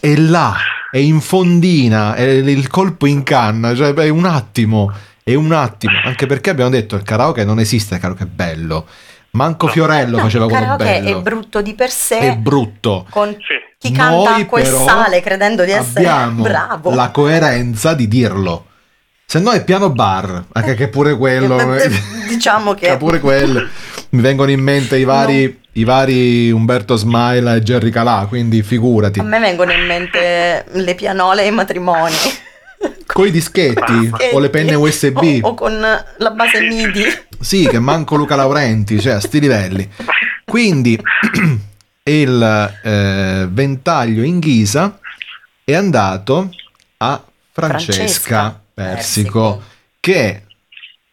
è là è in fondina è il colpo in canna cioè è un attimo è un attimo anche perché abbiamo detto il karaoke non esiste il karaoke bello manco Fiorello No, faceva il quello karaoke bello è brutto di per sé. è brutto con Sì. chi canta noi acqua e sale credendo di essere abbiamo bravo. la coerenza di dirlo. Se no è piano bar, anche che pure quello. Eh, diciamo [LAUGHS] che che pure quello. Mi vengono in mente i vari, i vari Umberto Smaila e Jerry Calà, quindi figurati. a me vengono in mente le pianole ai matrimoni. Coi dischetti o le penne USB. O, o con la base MIDI. Sì, che manco Luca Laurenti, cioè a sti livelli. Quindi [CLEARS THROAT] il eh, ventaglio in ghisa è andato a Francesca, Francesca Persico, Persico. che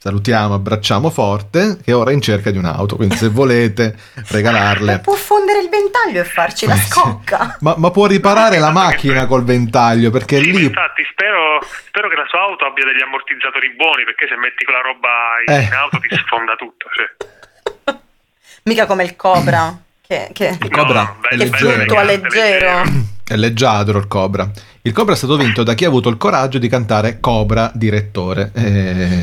salutiamo, abbracciamo forte, che è ora in cerca di un'auto. Quindi se volete regalarle... [LAUGHS] Può fondere il ventaglio e farci la scocca. Ma, ma può riparare la macchina col ventaglio perché Sì, lì infatti spero, spero che la sua auto abbia degli ammortizzatori buoni perché se metti quella roba in, Eh. in auto ti sfonda tutto. Cioè. [LAUGHS] Mica come il cobra. Che, che- il cobra No, è bello, leggero. fluttua leggero. È leggiadro il Cobra. Il Cobra è stato vinto da chi ha avuto il coraggio di cantare Cobra direttore. E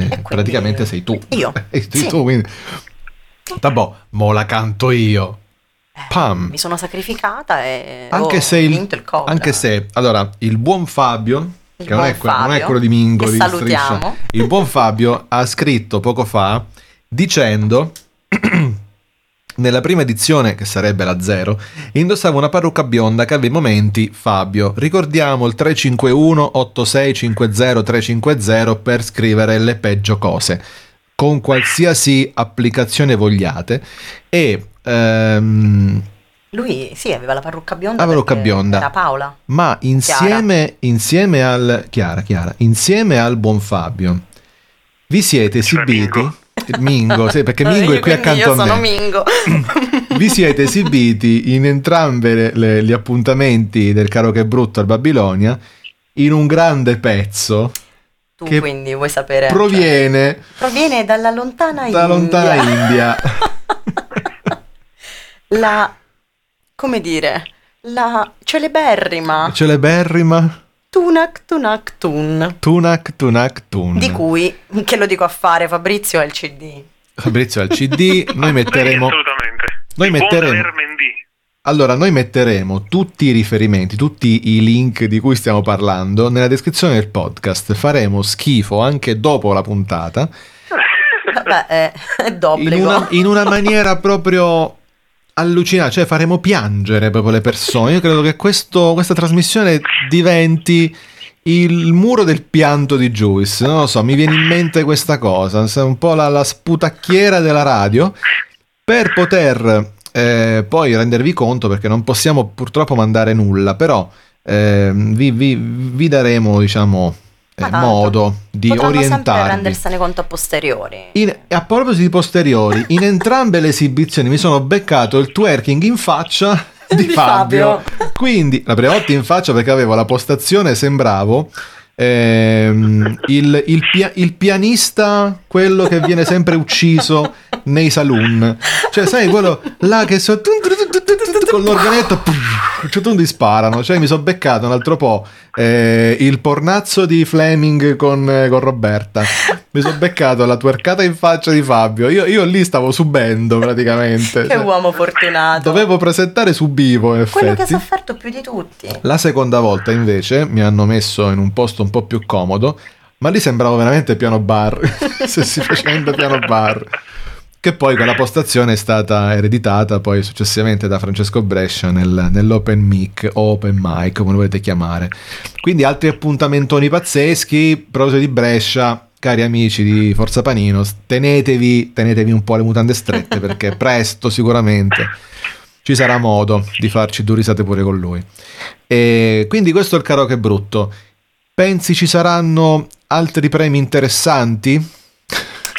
quindi- praticamente sei tu. Io. Eh, [LAUGHS] sei Sì. tu, quindi. Vabbè, mo la canto io. Pam. Mi sono sacrificata e Anche ho se il, vinto il cobra. anche se allora il buon Fabio Il che non è, buon que- non è Fabio, quello di Mingo che di salutiamo. Striscia, il buon Fabio ha scritto poco fa dicendo nella prima edizione che sarebbe la zero indossava una parrucca bionda che aveva i momenti Fabio ricordiamo il 351 8650 350 per scrivere le peggio cose con qualsiasi applicazione vogliate e ehm, Lui sì, aveva la parrucca bionda. La parrucca bionda. Era Paola. Ma insieme, insieme al Chiara, Chiara, insieme al buon Fabio, vi siete Cioè, esibiti? Mingo. Sì, perché Mingo Io è qui accanto io a sono me. Mingo. [LAUGHS] Vi siete esibiti in entrambe le- le- gli appuntamenti del karaoke brutto al Babilonia in un grande pezzo tu che quindi vuoi sapere. cioè, proviene proviene dalla lontana da lontana India. [LAUGHS] la come dire, la celeberrima Celeberrima Tunak Tunak Tun. Tunak Tunak Tun. Di cui, che lo dico a fare, Fabrizio il CD. Fabrizio al CD, noi [LAUGHS] metteremo... Sì, assolutamente. noi metteremo-. Allora, noi metteremo tutti i riferimenti, tutti i link di cui stiamo parlando nella descrizione del podcast. Faremo schifo anche dopo la puntata, [LAUGHS] Vabbè, [LAUGHS] è, è in una, in una maniera proprio allucinante, cioè faremo piangere proprio le persone. Io credo che questo- questa trasmissione diventi il muro del pianto di Juice, non lo so, mi viene in mente questa cosa, un po' la, la sputacchiera della radio, per poter eh, poi rendervi conto, perché non possiamo purtroppo mandare nulla, però eh, vi, vi, vi daremo, diciamo, modo di Potranno sempre orientarvi. rendersene conto a posteriori. In- a proposito di posteriori, in entrambe le esibizioni mi sono beccato il twerking in faccia [LAUGHS] di, Di Fabio. Fabio. Quindi la prima volta in faccia perché avevo la postazione, sembravo ehm, il, il pia- il pianista, quello che viene sempre ucciso nei saloon. Cioè, sai, quello là che so, con l'organetto pum, a un certo punto ti sparano. Cioè, mi sono beccato un altro po' eh, il pornazzo di Fleming con, eh, con Roberta. Mi sono beccato la twercata in faccia di Fabio. Io, io lì stavo subendo praticamente. Che Cioè, uomo fortunato. Dovevo presentare subivo, in Quello che ha effetti. sofferto più di tutti. La seconda volta invece mi hanno messo in un posto un po' più comodo, ma lì sembravo veramente piano bar, [LAUGHS] se si facendo piano bar. Che poi quella postazione è stata ereditata poi successivamente da Francesco Brescia nel- nell'open mic o open mic, come lo volete chiamare. Quindi altri appuntamentoni pazzeschi, proposito di Brescia, cari amici di Forza Panino, tenetevi, tenetevi un po' le mutande strette perché [LAUGHS] presto sicuramente ci sarà modo di farci due risate pure con lui. E quindi questo è il karaoke brutto. Pensi ci saranno altri premi interessanti?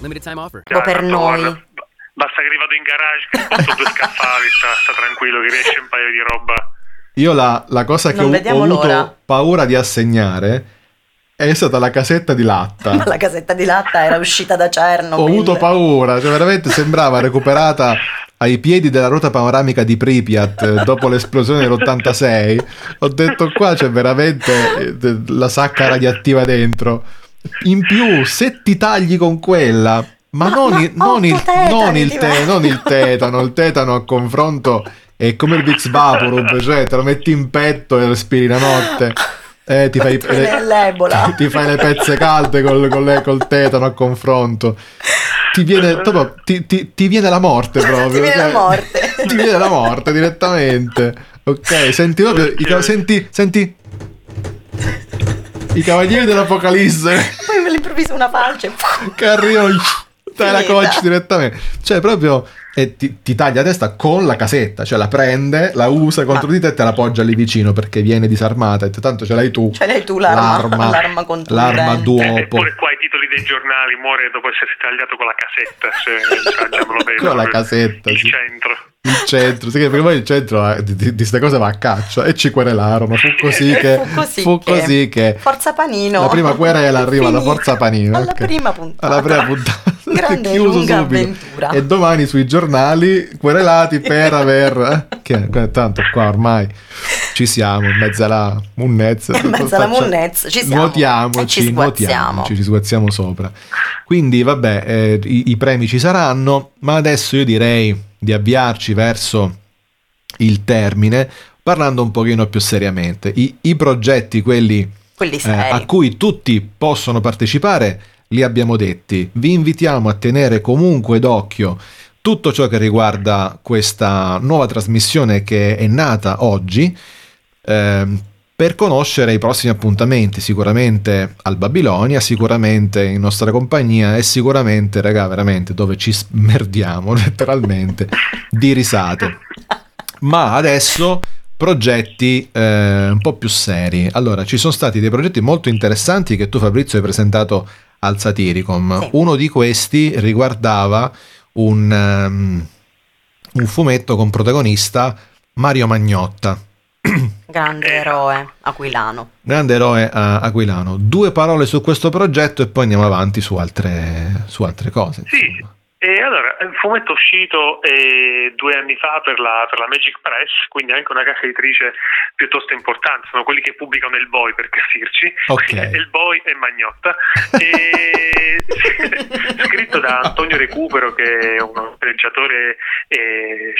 Limited time offer. po' per tanto, noi. guarda, Basta che arrivato in garage, che porto due scaffali, sta, sta tranquillo, che riesce un paio di roba. Io la, la cosa che Non ho, ho avuto l'ora. paura di assegnare è stata la casetta di latta. [LAUGHS] Ma la casetta di latta era uscita da Chernobyl. Ho avuto paura, cioè veramente [LAUGHS] sembrava recuperata ai piedi della ruota panoramica di Pripyat eh, dopo l'esplosione dell'86. Ho detto qua c'è veramente eh, la sacca radioattiva dentro. In più, se ti tagli con quella, ma, Ma- non, ma il, non, il, non, il te- non il tetano, il tetano a confronto è come il Vix Vaporub, cioè te lo metti in petto e respiri la notte. Eh, ti fai, l'Ebola. [LAUGHS] ti fai le pezze calde col, con le- col tetano a confronto. Ti viene, proprio, ti, ti- ti viene la morte proprio. Ti viene cioè, la morte. [LAUGHS] ti viene la morte direttamente. Ok, senti proprio, i ca- senti, senti. I cavalieri dell'Apocalisse Poi all'improvviso una falce. [LAUGHS] che arrivano te la coach direttamente. Cioè, proprio e ti, ti taglia la testa con la casetta, cioè la prende, la usa contro di te e te la poggia lì vicino perché viene disarmata e tanto ce l'hai tu. Ce l'hai tu l'arma, l'arma contundente. l'arma d'uopo. Eppure qua i titoli dei giornali muore dopo essersi tagliato con la casetta, se, [LAUGHS] cioè. Con la casetta, Il sì. centro. Il centro, sì, che perché poi il centro eh, di, queste cose va a caccia e ci querelarono. Fu così [LAUGHS] che. Fu così fu che- così che Forza Panino. La prima querela arriva alla. Forza Panino. Alla ok. prima puntata. Alla prima puntata. Grande e Chiuso lunga subito. avventura. E domani sui giornali querelati per [LAUGHS] aver. eh, che, tanto qua ormai ci siamo, in mezzo alla munnezza. In mezzo alla munnezza, ci siamo. Nuotiamoci, ci nuotiamoci, ci sguazziamo sopra. Quindi, vabbè, eh, i, i premi ci saranno, ma adesso io direi di avviarci verso il termine, parlando un pochino più seriamente. I, i progetti, quelli Quelli eh, a cui tutti possono partecipare, li abbiamo detti. Vi invitiamo a tenere comunque d'occhio tutto ciò che riguarda questa nuova trasmissione che è nata oggi. ehm, per conoscere i prossimi appuntamenti, sicuramente al Babilonia, sicuramente in nostra compagnia e sicuramente, raga, veramente dove ci smerdiamo [LAUGHS] letteralmente di risate. Ma adesso progetti eh, un po' più seri. Allora, ci sono stati dei progetti molto interessanti che tu Fabrizio hai presentato al Satiricom. Sì. Uno di questi riguardava un, ehm, un fumetto con protagonista Mario Magnotta, [CLEARS THROAT] Grande eroe aquilano. grande eroe eh, aquilano. Due parole su questo progetto e poi andiamo avanti su altre, su altre cose. Sì, insomma. E allora, è un fumetto uscito eh, due anni fa per la, per la Magic Press, quindi anche una casa editrice piuttosto importante, sono quelli che pubblicano il Boy per capirci, Ok. Quindi [LAUGHS] il Boy e Magnotta, e, [LAUGHS] scritto da Antonio Recupero che è uno sceneggiatore eh,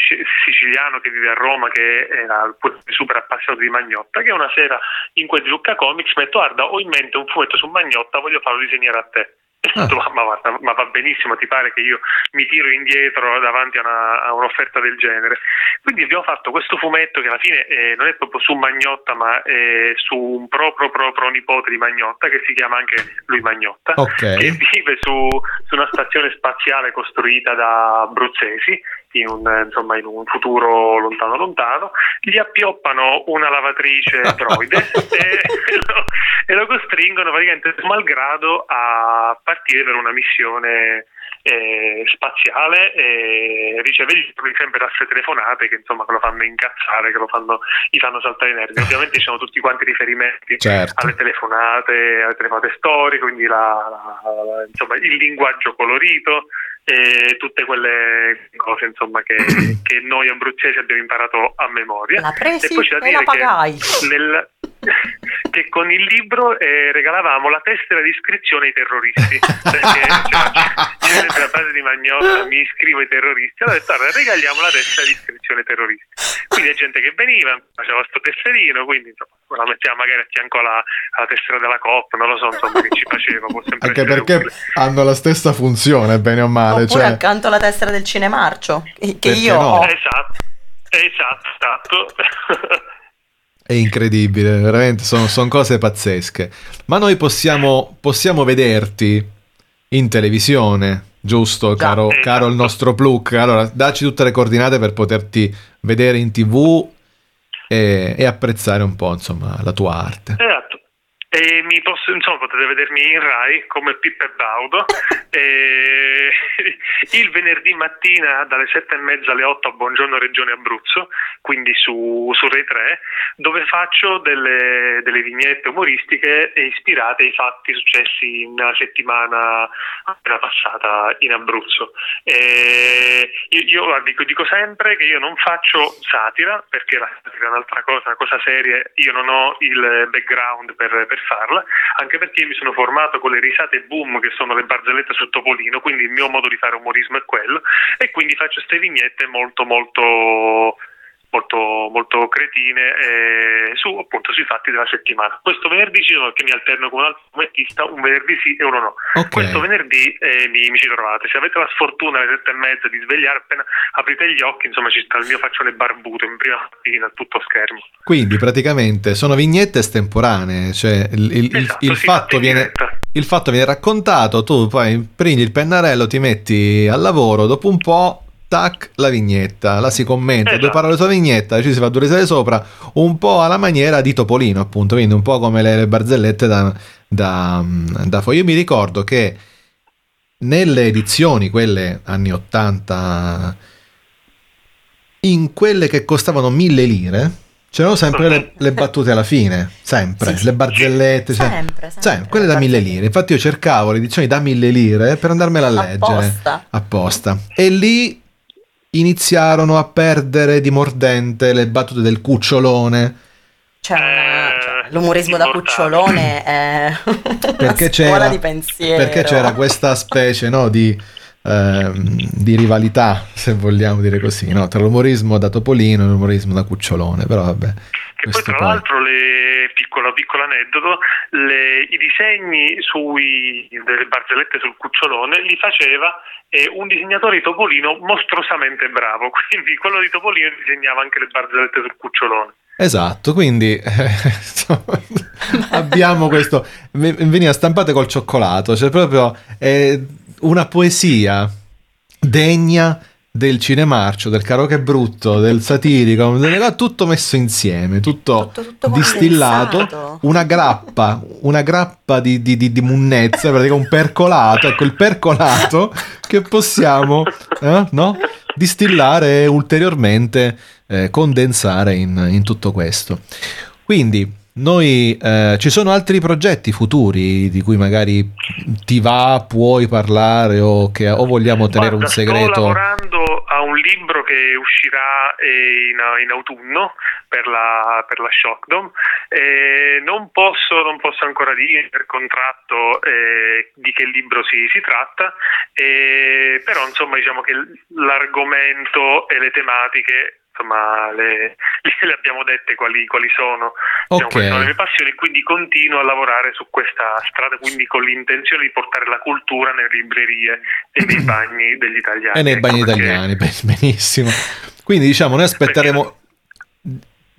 siciliano che vive a Roma, che era super appassionato di Magnotta, che una sera in quel di Lucca Comics mi ha detto guarda ho in mente un fumetto su Magnotta, voglio farlo disegnare a te. Detto, [LAUGHS] ma, ma ma va benissimo, ti pare che io mi tiro indietro davanti a, una- a un'offerta del genere? Quindi abbiamo fatto questo fumetto che alla fine eh, non è proprio su Magnotta, ma è su un proprio proprio nipote di Magnotta che si chiama anche lui Magnotta, Ok. che vive su, su una stazione spaziale costruita da abruzzesi in un, eh, insomma, in un futuro lontano lontano, gli appioppano una lavatrice [LAUGHS] droide e, lo, e lo costringono praticamente malgrado a partire per una missione eh, spaziale e riceve sempre tasse telefonate che insomma che lo fanno incazzare, che lo fanno, gli fanno saltare i nervi. [LAUGHS] Ovviamente ci sono tutti quanti riferimenti Certo. alle telefonate, alle telefonate storiche, quindi la- la- insomma, il linguaggio colorito e tutte quelle cose insomma che, [COUGHS] che noi abruzzesi abbiamo imparato a memoria. La presi e poi c'è da la dire pagai. che, nel- [LAUGHS] che con il libro eh, regalavamo la tessera di iscrizione ai terroristi. Perché cioè, [LAUGHS] io nella fase di Magnotta mi iscrivo ai terroristi, allora ho detto "Allora, regaliamo la tessera di iscrizione ai terroristi. Quindi è gente che veniva, faceva questo tesserino, quindi insomma, la mettiamo magari a fianco alla, alla tessera della COP, non lo so insomma che ci faceva, Anche perché utile. hanno la stessa funzione, bene o male. Oppure Cioè, accanto alla tessera del cinemarcio, che, che Perché io no? ho. Esatto, esatto, esatto. È incredibile, veramente, sono, sono cose pazzesche. Ma noi possiamo, possiamo vederti in televisione, giusto, Già, caro, esatto. caro il nostro Pluk? Allora, dacci tutte le coordinate per poterti vedere in tv e, e apprezzare un po', insomma, la tua arte. Esatto. E mi posso, insomma, potete vedermi in Rai come Pippo [LAUGHS] e Baudo [LAUGHS] e il venerdì mattina dalle sette e mezza alle 8 a Buongiorno Regione Abruzzo, quindi su, su Rai 3, dove faccio delle, delle vignette umoristiche ispirate ai fatti successi nella settimana appena passata in Abruzzo. E io io, dico, dico sempre che io non faccio satira, perché la satira è un'altra cosa, una cosa seria, io non ho il background per, per farla, anche perché io mi sono formato con le risate boom che sono le barzellette sul Topolino, quindi il mio modo di fare umorismo è quello, e quindi faccio queste vignette molto molto molto, molto cretine eh, su appunto sui fatti della settimana. Questo venerdì ci sono che mi alterno con un altro fumettista, un venerdì sì e uno no. Ok. Questo venerdì eh, mi, mi ci trovate. Se avete la sfortuna alle sette e mezza di svegliare, appena aprite gli occhi, insomma ci sta il mio faccione barbuto in prima mattina, tutto schermo. Quindi praticamente sono vignette estemporanee, cioè il, il- il- Esatto, il sì, fatto viene, il fatto viene raccontato, tu poi prendi il pennarello, ti metti al lavoro, dopo un po', tac, la vignetta, la si commenta, due Esatto. parole sulla vignetta, ci si fa due risate sopra, un po' alla maniera di Topolino appunto, quindi un po' come le, le barzellette da, da, da. Io mi ricordo che nelle edizioni, quelle anni 80, in quelle che costavano mille lire, c'erano sempre le, le battute alla fine, sempre, Sì, sì. le barzellette, cioè- Sempre, sempre. cioè, quelle da mille lire. Infatti io cercavo le edizioni da mille lire per andarmela a leggere Apposta. apposta. E lì iniziarono a perdere di mordente le battute del cucciolone. Cioè, una- Eh, cioè, l'umorismo da cucciolone è [LAUGHS] una Perché scuola c'era, di pensiero. perché c'era questa specie no, di, ehm, di rivalità, se vogliamo dire così, no, tra l'umorismo da Topolino e l'umorismo da cucciolone. Però vabbè, Che poi tra poi- l'altro, le, piccolo, piccolo aneddoto, le- i disegni sui, delle barzellette sul cucciolone li faceva eh, un disegnatore di Topolino mostruosamente bravo, [LAUGHS] quindi quello di Topolino disegnava anche le barzellette sul cucciolone. Esatto, quindi eh, insomma, [LAUGHS] abbiamo questo. ve- Veniva stampate col cioccolato, cioè proprio eh, una poesia degna del cinemarcio, del karaoke brutto, del satirico, del- tutto messo insieme, tutto, Tutto- tutto distillato, condensato. una grappa, una grappa di, di, di, di munnezza, praticamente un percolato, ecco il percolato che possiamo eh, no? distillare e ulteriormente eh, condensare in, in tutto questo. Quindi noi eh, ci sono altri progetti futuri di cui magari ti va, puoi parlare o, che, o vogliamo tenere Guarda, un segreto. Sto lavorando libro che uscirà eh, in, in autunno per la, per la Shockdom. Eh, non, posso, non posso ancora dire per contratto eh, di che libro si, si tratta, eh, però insomma diciamo che l'argomento e le tematiche insomma le, [LAUGHS] le abbiamo dette quali, quali sono, diciamo, Ok. quali sono le mie passioni, quindi continuo a lavorare su questa strada, quindi con l'intenzione di portare la cultura nelle librerie e nei [CLEARS THROAT] bagni degli italiani. E nei Ecco, bagni perché- italiani, ben- benissimo. Quindi diciamo, noi aspetteremo...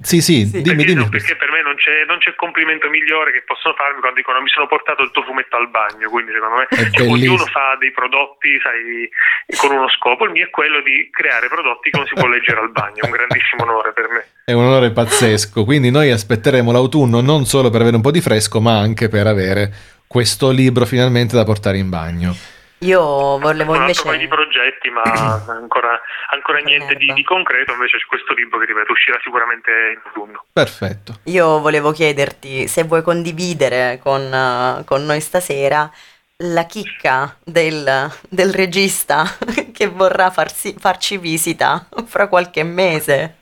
Sì, sì, dimmi, perché, dimmi. perché per me non c'è, non c'è complimento migliore che possono farmi quando dicono mi sono portato il tuo fumetto al bagno, quindi secondo me cioè, ognuno fa dei prodotti sai, con uno scopo, il mio è quello di creare prodotti che non si può leggere al bagno, è un grandissimo onore per me. È un onore pazzesco, quindi noi aspetteremo l'autunno non solo per avere un po' di fresco, ma anche per avere questo libro finalmente da portare in bagno. Io volevo un invece... paio di progetti, ma [COUGHS] ancora, ancora niente di, di concreto, invece c'è questo libro che ripeto uscirà sicuramente in autunno. Perfetto. Io volevo chiederti se vuoi condividere con, eh, con noi stasera la chicca del, del regista [LAUGHS] che vorrà farsi- farci visita fra qualche mese.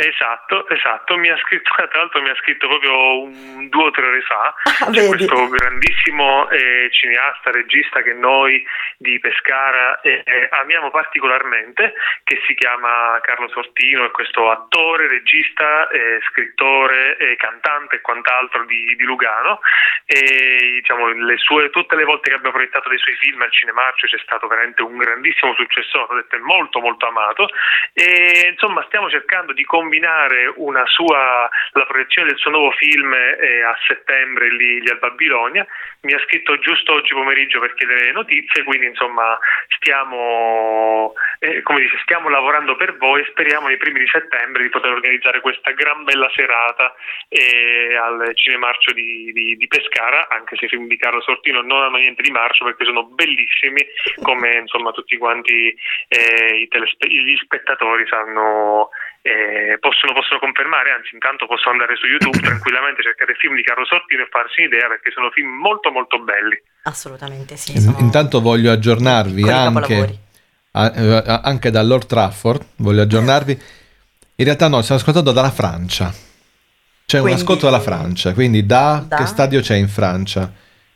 Esatto, esatto, mi ha scritto, tra l'altro mi ha scritto proprio un, due o tre ore fa, Ah, questo grandissimo eh, cineasta, regista che noi di Pescara eh, eh, amiamo particolarmente, che si chiama Carlo Sortino, è questo attore, regista, eh, scrittore, eh, cantante e quant'altro di, di Lugano. E diciamo, le sue, tutte le volte che abbiamo proiettato dei suoi film al Cinemarcio c'è stato veramente un grandissimo successo, detto è molto molto amato. E insomma stiamo cercando di combinare sua, la proiezione del suo nuovo film eh, a settembre lì, lì al Babilonia, mi ha scritto giusto oggi pomeriggio per chiedere notizie, quindi insomma stiamo, eh, dice, stiamo lavorando per voi e speriamo nei primi di settembre di poter organizzare questa gran bella serata eh, al Cinemarcio di, di- di Pescara, anche se i film di Carlo Sortino non hanno niente di marcio perché sono bellissimi, come insomma tutti quanti eh, telespe- gli spettatori sanno, eh, possono, possono confermare, anzi intanto possono andare su YouTube [COUGHS] tranquillamente, cercare film di Carlo Sortino e farsi un'idea perché sono film molto molto belli. Assolutamente sì. In- Intanto voglio aggiornarvi anche, a- eh, anche da Lord Trafford, voglio aggiornarvi. In realtà no, stiamo ascoltando dalla Francia. C'è un Quindi- ascolto dalla Francia, quindi da, Da? che stadio c'è in Francia?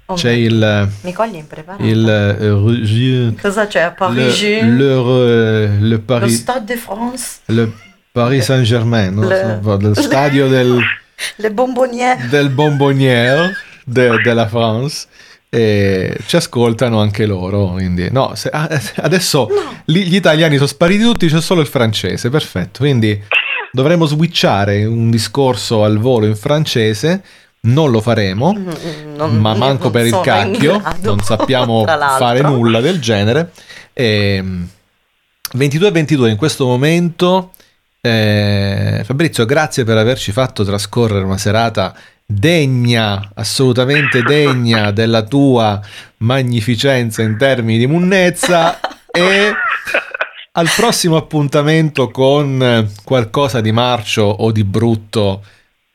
Oh, c'è il... Mi cogli impreparato. il Rue- Cosa c'è a le, Parigi? le, le, le Lo Paris, Stade de France? le Paris Saint-Germain, non Le- so, del stadio del, [LAUGHS] Le bonbonniere? del Bonbonnière de- della France. E ci ascoltano anche loro. Quindi, no, se- ah, adesso lì gli italiani sono spariti tutti, c'è solo il francese. Perfetto. Quindi dovremo switchare un discorso al volo in francese. Non lo faremo, Mm, non- ma manco per il cacchio. Non sappiamo [LAUGHS] fare nulla del genere. Ehm, 22 e 22 in questo momento. Eh, Fabrizio, grazie per averci fatto trascorrere una serata degna, assolutamente degna della tua magnificenza in termini di munnezza [LAUGHS] e al prossimo appuntamento con qualcosa di marcio o di brutto,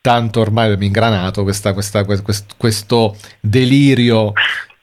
tanto ormai abbiamo ingranato questa- questa- que- quest- questo delirio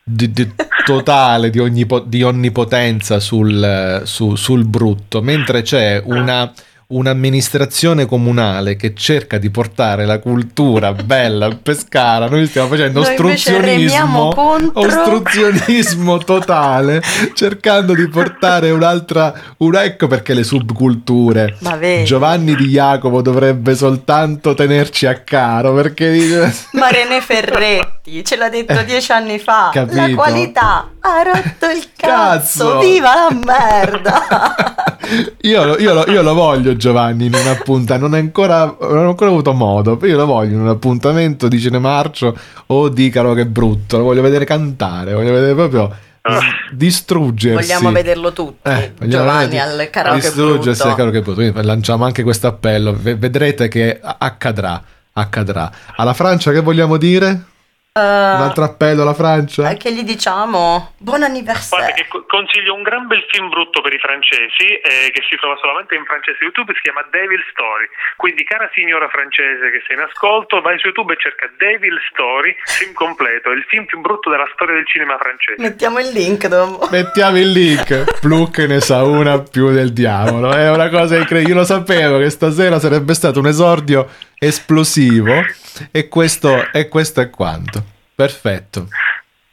di- di- totale di, ognipo- di onnipotenza sul, su- sul brutto, mentre c'è una un'amministrazione comunale che cerca di portare la cultura [LAUGHS] bella al Pescara, noi stiamo facendo Noi ostruzionismo, ostruzionismo totale, cercando di portare un'altra, una, ecco perché le subculture. Giovanni Di Jacopo dovrebbe soltanto tenerci a caro perché dice- [LAUGHS] Ma René Ferretti ce l'ha detto dieci anni fa. La Eh, capito. qualità ha rotto il [LAUGHS] cazzo. Cazzo. Viva la merda. [LAUGHS] io, lo- io lo, io lo voglio Giovanni in un appuntamento, non, è ancora, non ho ancora avuto modo, io lo voglio in un appuntamento di Cinemarcio o di Caro che brutto, lo voglio vedere cantare, voglio vedere proprio distruggersi. Vogliamo vederlo tutti. Eh, Giovanni vedere- al karaoke distruggersi brutto. al karaoke brutto. Quindi lanciamo anche questo appello. V- vedrete che accadrà. Accadrà. Alla Francia che vogliamo dire? Eh, Un altro appello alla Francia? che gli diciamo buon Guarda anniversario. che co- consiglio un gran bel film brutto per i francesi eh, che si trova solamente in francese su YouTube, si chiama Devil Story. Quindi cara signora francese che sei in ascolto, vai su YouTube e cerca Devil Story, film completo, il film più brutto della storia del cinema francese. Mettiamo il link dopo. Mettiamo il link. [LAUGHS] Pluck ne sa una più del diavolo. È una cosa incredibile. Io lo sapevo che stasera sarebbe stato un esordio esplosivo. E questo, e questo è quanto. Perfetto.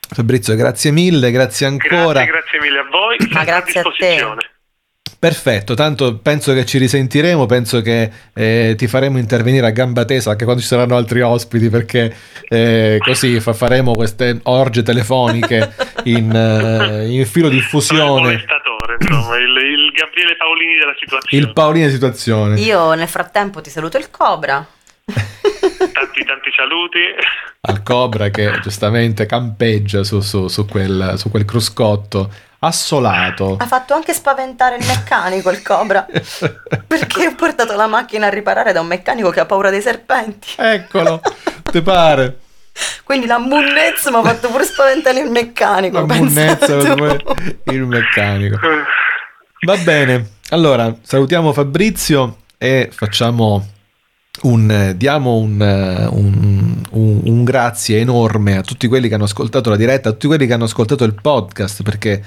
Fabrizio, grazie mille, grazie ancora. Grazie, grazie mille a voi, sempre a grazie a te. disposizione. Perfetto, tanto penso che ci risentiremo, penso che eh, ti faremo intervenire a gamba tesa anche quando ci saranno altri ospiti perché eh, così fa- faremo queste orge telefoniche [LAUGHS] in, eh, in filo diffusione. Insomma, il, il Gabriele Paolini della situazione. Il Paolini di situazione. Io nel frattempo ti saluto il Cobra. Tanti, tanti saluti. Al Cobra che giustamente campeggia su, su- su quel, su quel cruscotto assolato. Ha fatto anche spaventare il meccanico il Cobra. Perché ho portato la macchina a riparare da un meccanico che ha paura dei serpenti. Eccolo, ti pare? Quindi la munnezza mi ha fatto pure spaventare il meccanico. La munnezza il meccanico. Va bene, allora salutiamo Fabrizio e facciamo un, diamo un- un- un grazie enorme a tutti quelli che hanno ascoltato la diretta, a tutti quelli che hanno ascoltato il podcast, perché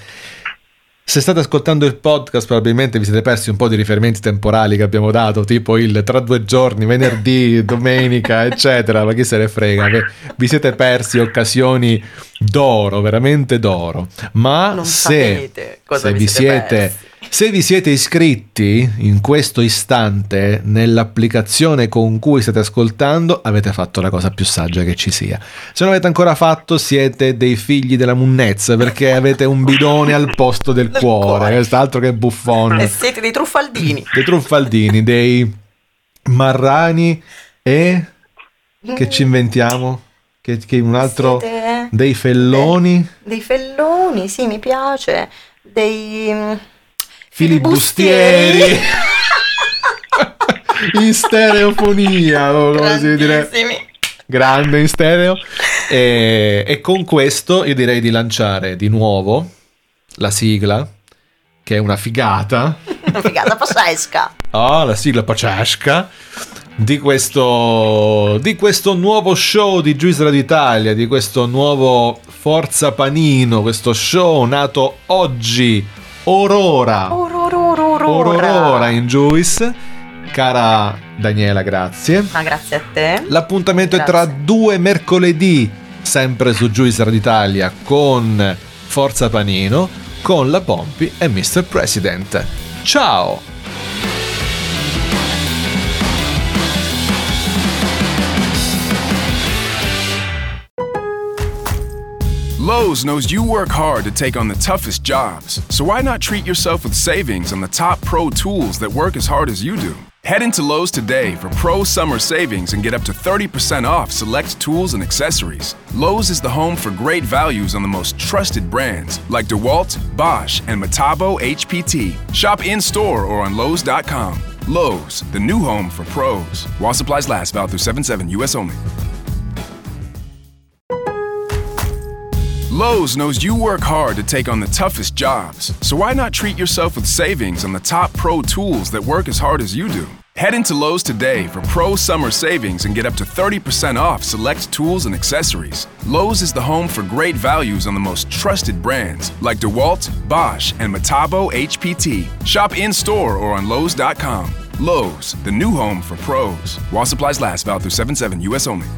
se state ascoltando il podcast probabilmente vi siete persi un po' di riferimenti temporali che abbiamo dato, tipo il tra due giorni, venerdì, [LAUGHS] domenica, eccetera, ma chi se ne frega, vi- siete persi occasioni d'oro, veramente d'oro. Ma Non se, se vi siete... persi. Se vi siete iscritti in questo istante nell'applicazione con cui state ascoltando, avete fatto la cosa più saggia che ci sia. Se non l'avete ancora fatto, siete dei figli della munnezza perché avete un bidone al posto del [LAUGHS] cuore. Quest'altro che buffone. E siete dei truffaldini. Dei truffaldini, dei marrani e che ci inventiamo? Che, che un altro Siete dei felloni, dei felloni, sì, mi piace. Dei mm, filibustieri. [LAUGHS] in stereofonia, o come si direbbe. grandissimi. grande in stereo. E, e con questo io direi di lanciare di nuovo la sigla, che è una figata. Una figata pazzesca. [LAUGHS] Ah, la sigla pazzesca di questo, di questo nuovo show di Juice Radio Italia, di questo nuovo Forza Panino, questo show nato oggi, Ororororora. orora in Juice. Cara Daniela, grazie. Ma grazie a te. L'appuntamento è tra due mercoledì, sempre su Juice Radio Italia, con Forza Panino, con la Pompi e Mr. President. Ciao! Lowe's knows you work hard to take on the toughest jobs, so why not treat yourself with savings on the top pro tools that work as hard as you do? Head into Lowe's today for pro summer savings and get up to 30% off select tools and accessories. Lowe's is the home for great values on the most trusted brands like DeWalt, Bosch, and Metabo HPT. Shop in store or on Lowe's.com. Lowe's, the new home for pros. While supplies last, valid through 7 7 US only. Lowe's knows you work hard to take on the toughest jobs, so why not treat yourself with savings on the top pro tools that work as hard as you do? Head into Lowe's today for pro summer savings and get up to 30% off select tools and accessories. Lowe's is the home for great values on the most trusted brands like DeWalt, Bosch, and Metabo HPT. Shop in store or on Lowe's.com. Lowe's, the new home for pros. While supplies last, valid through 7 7 US only.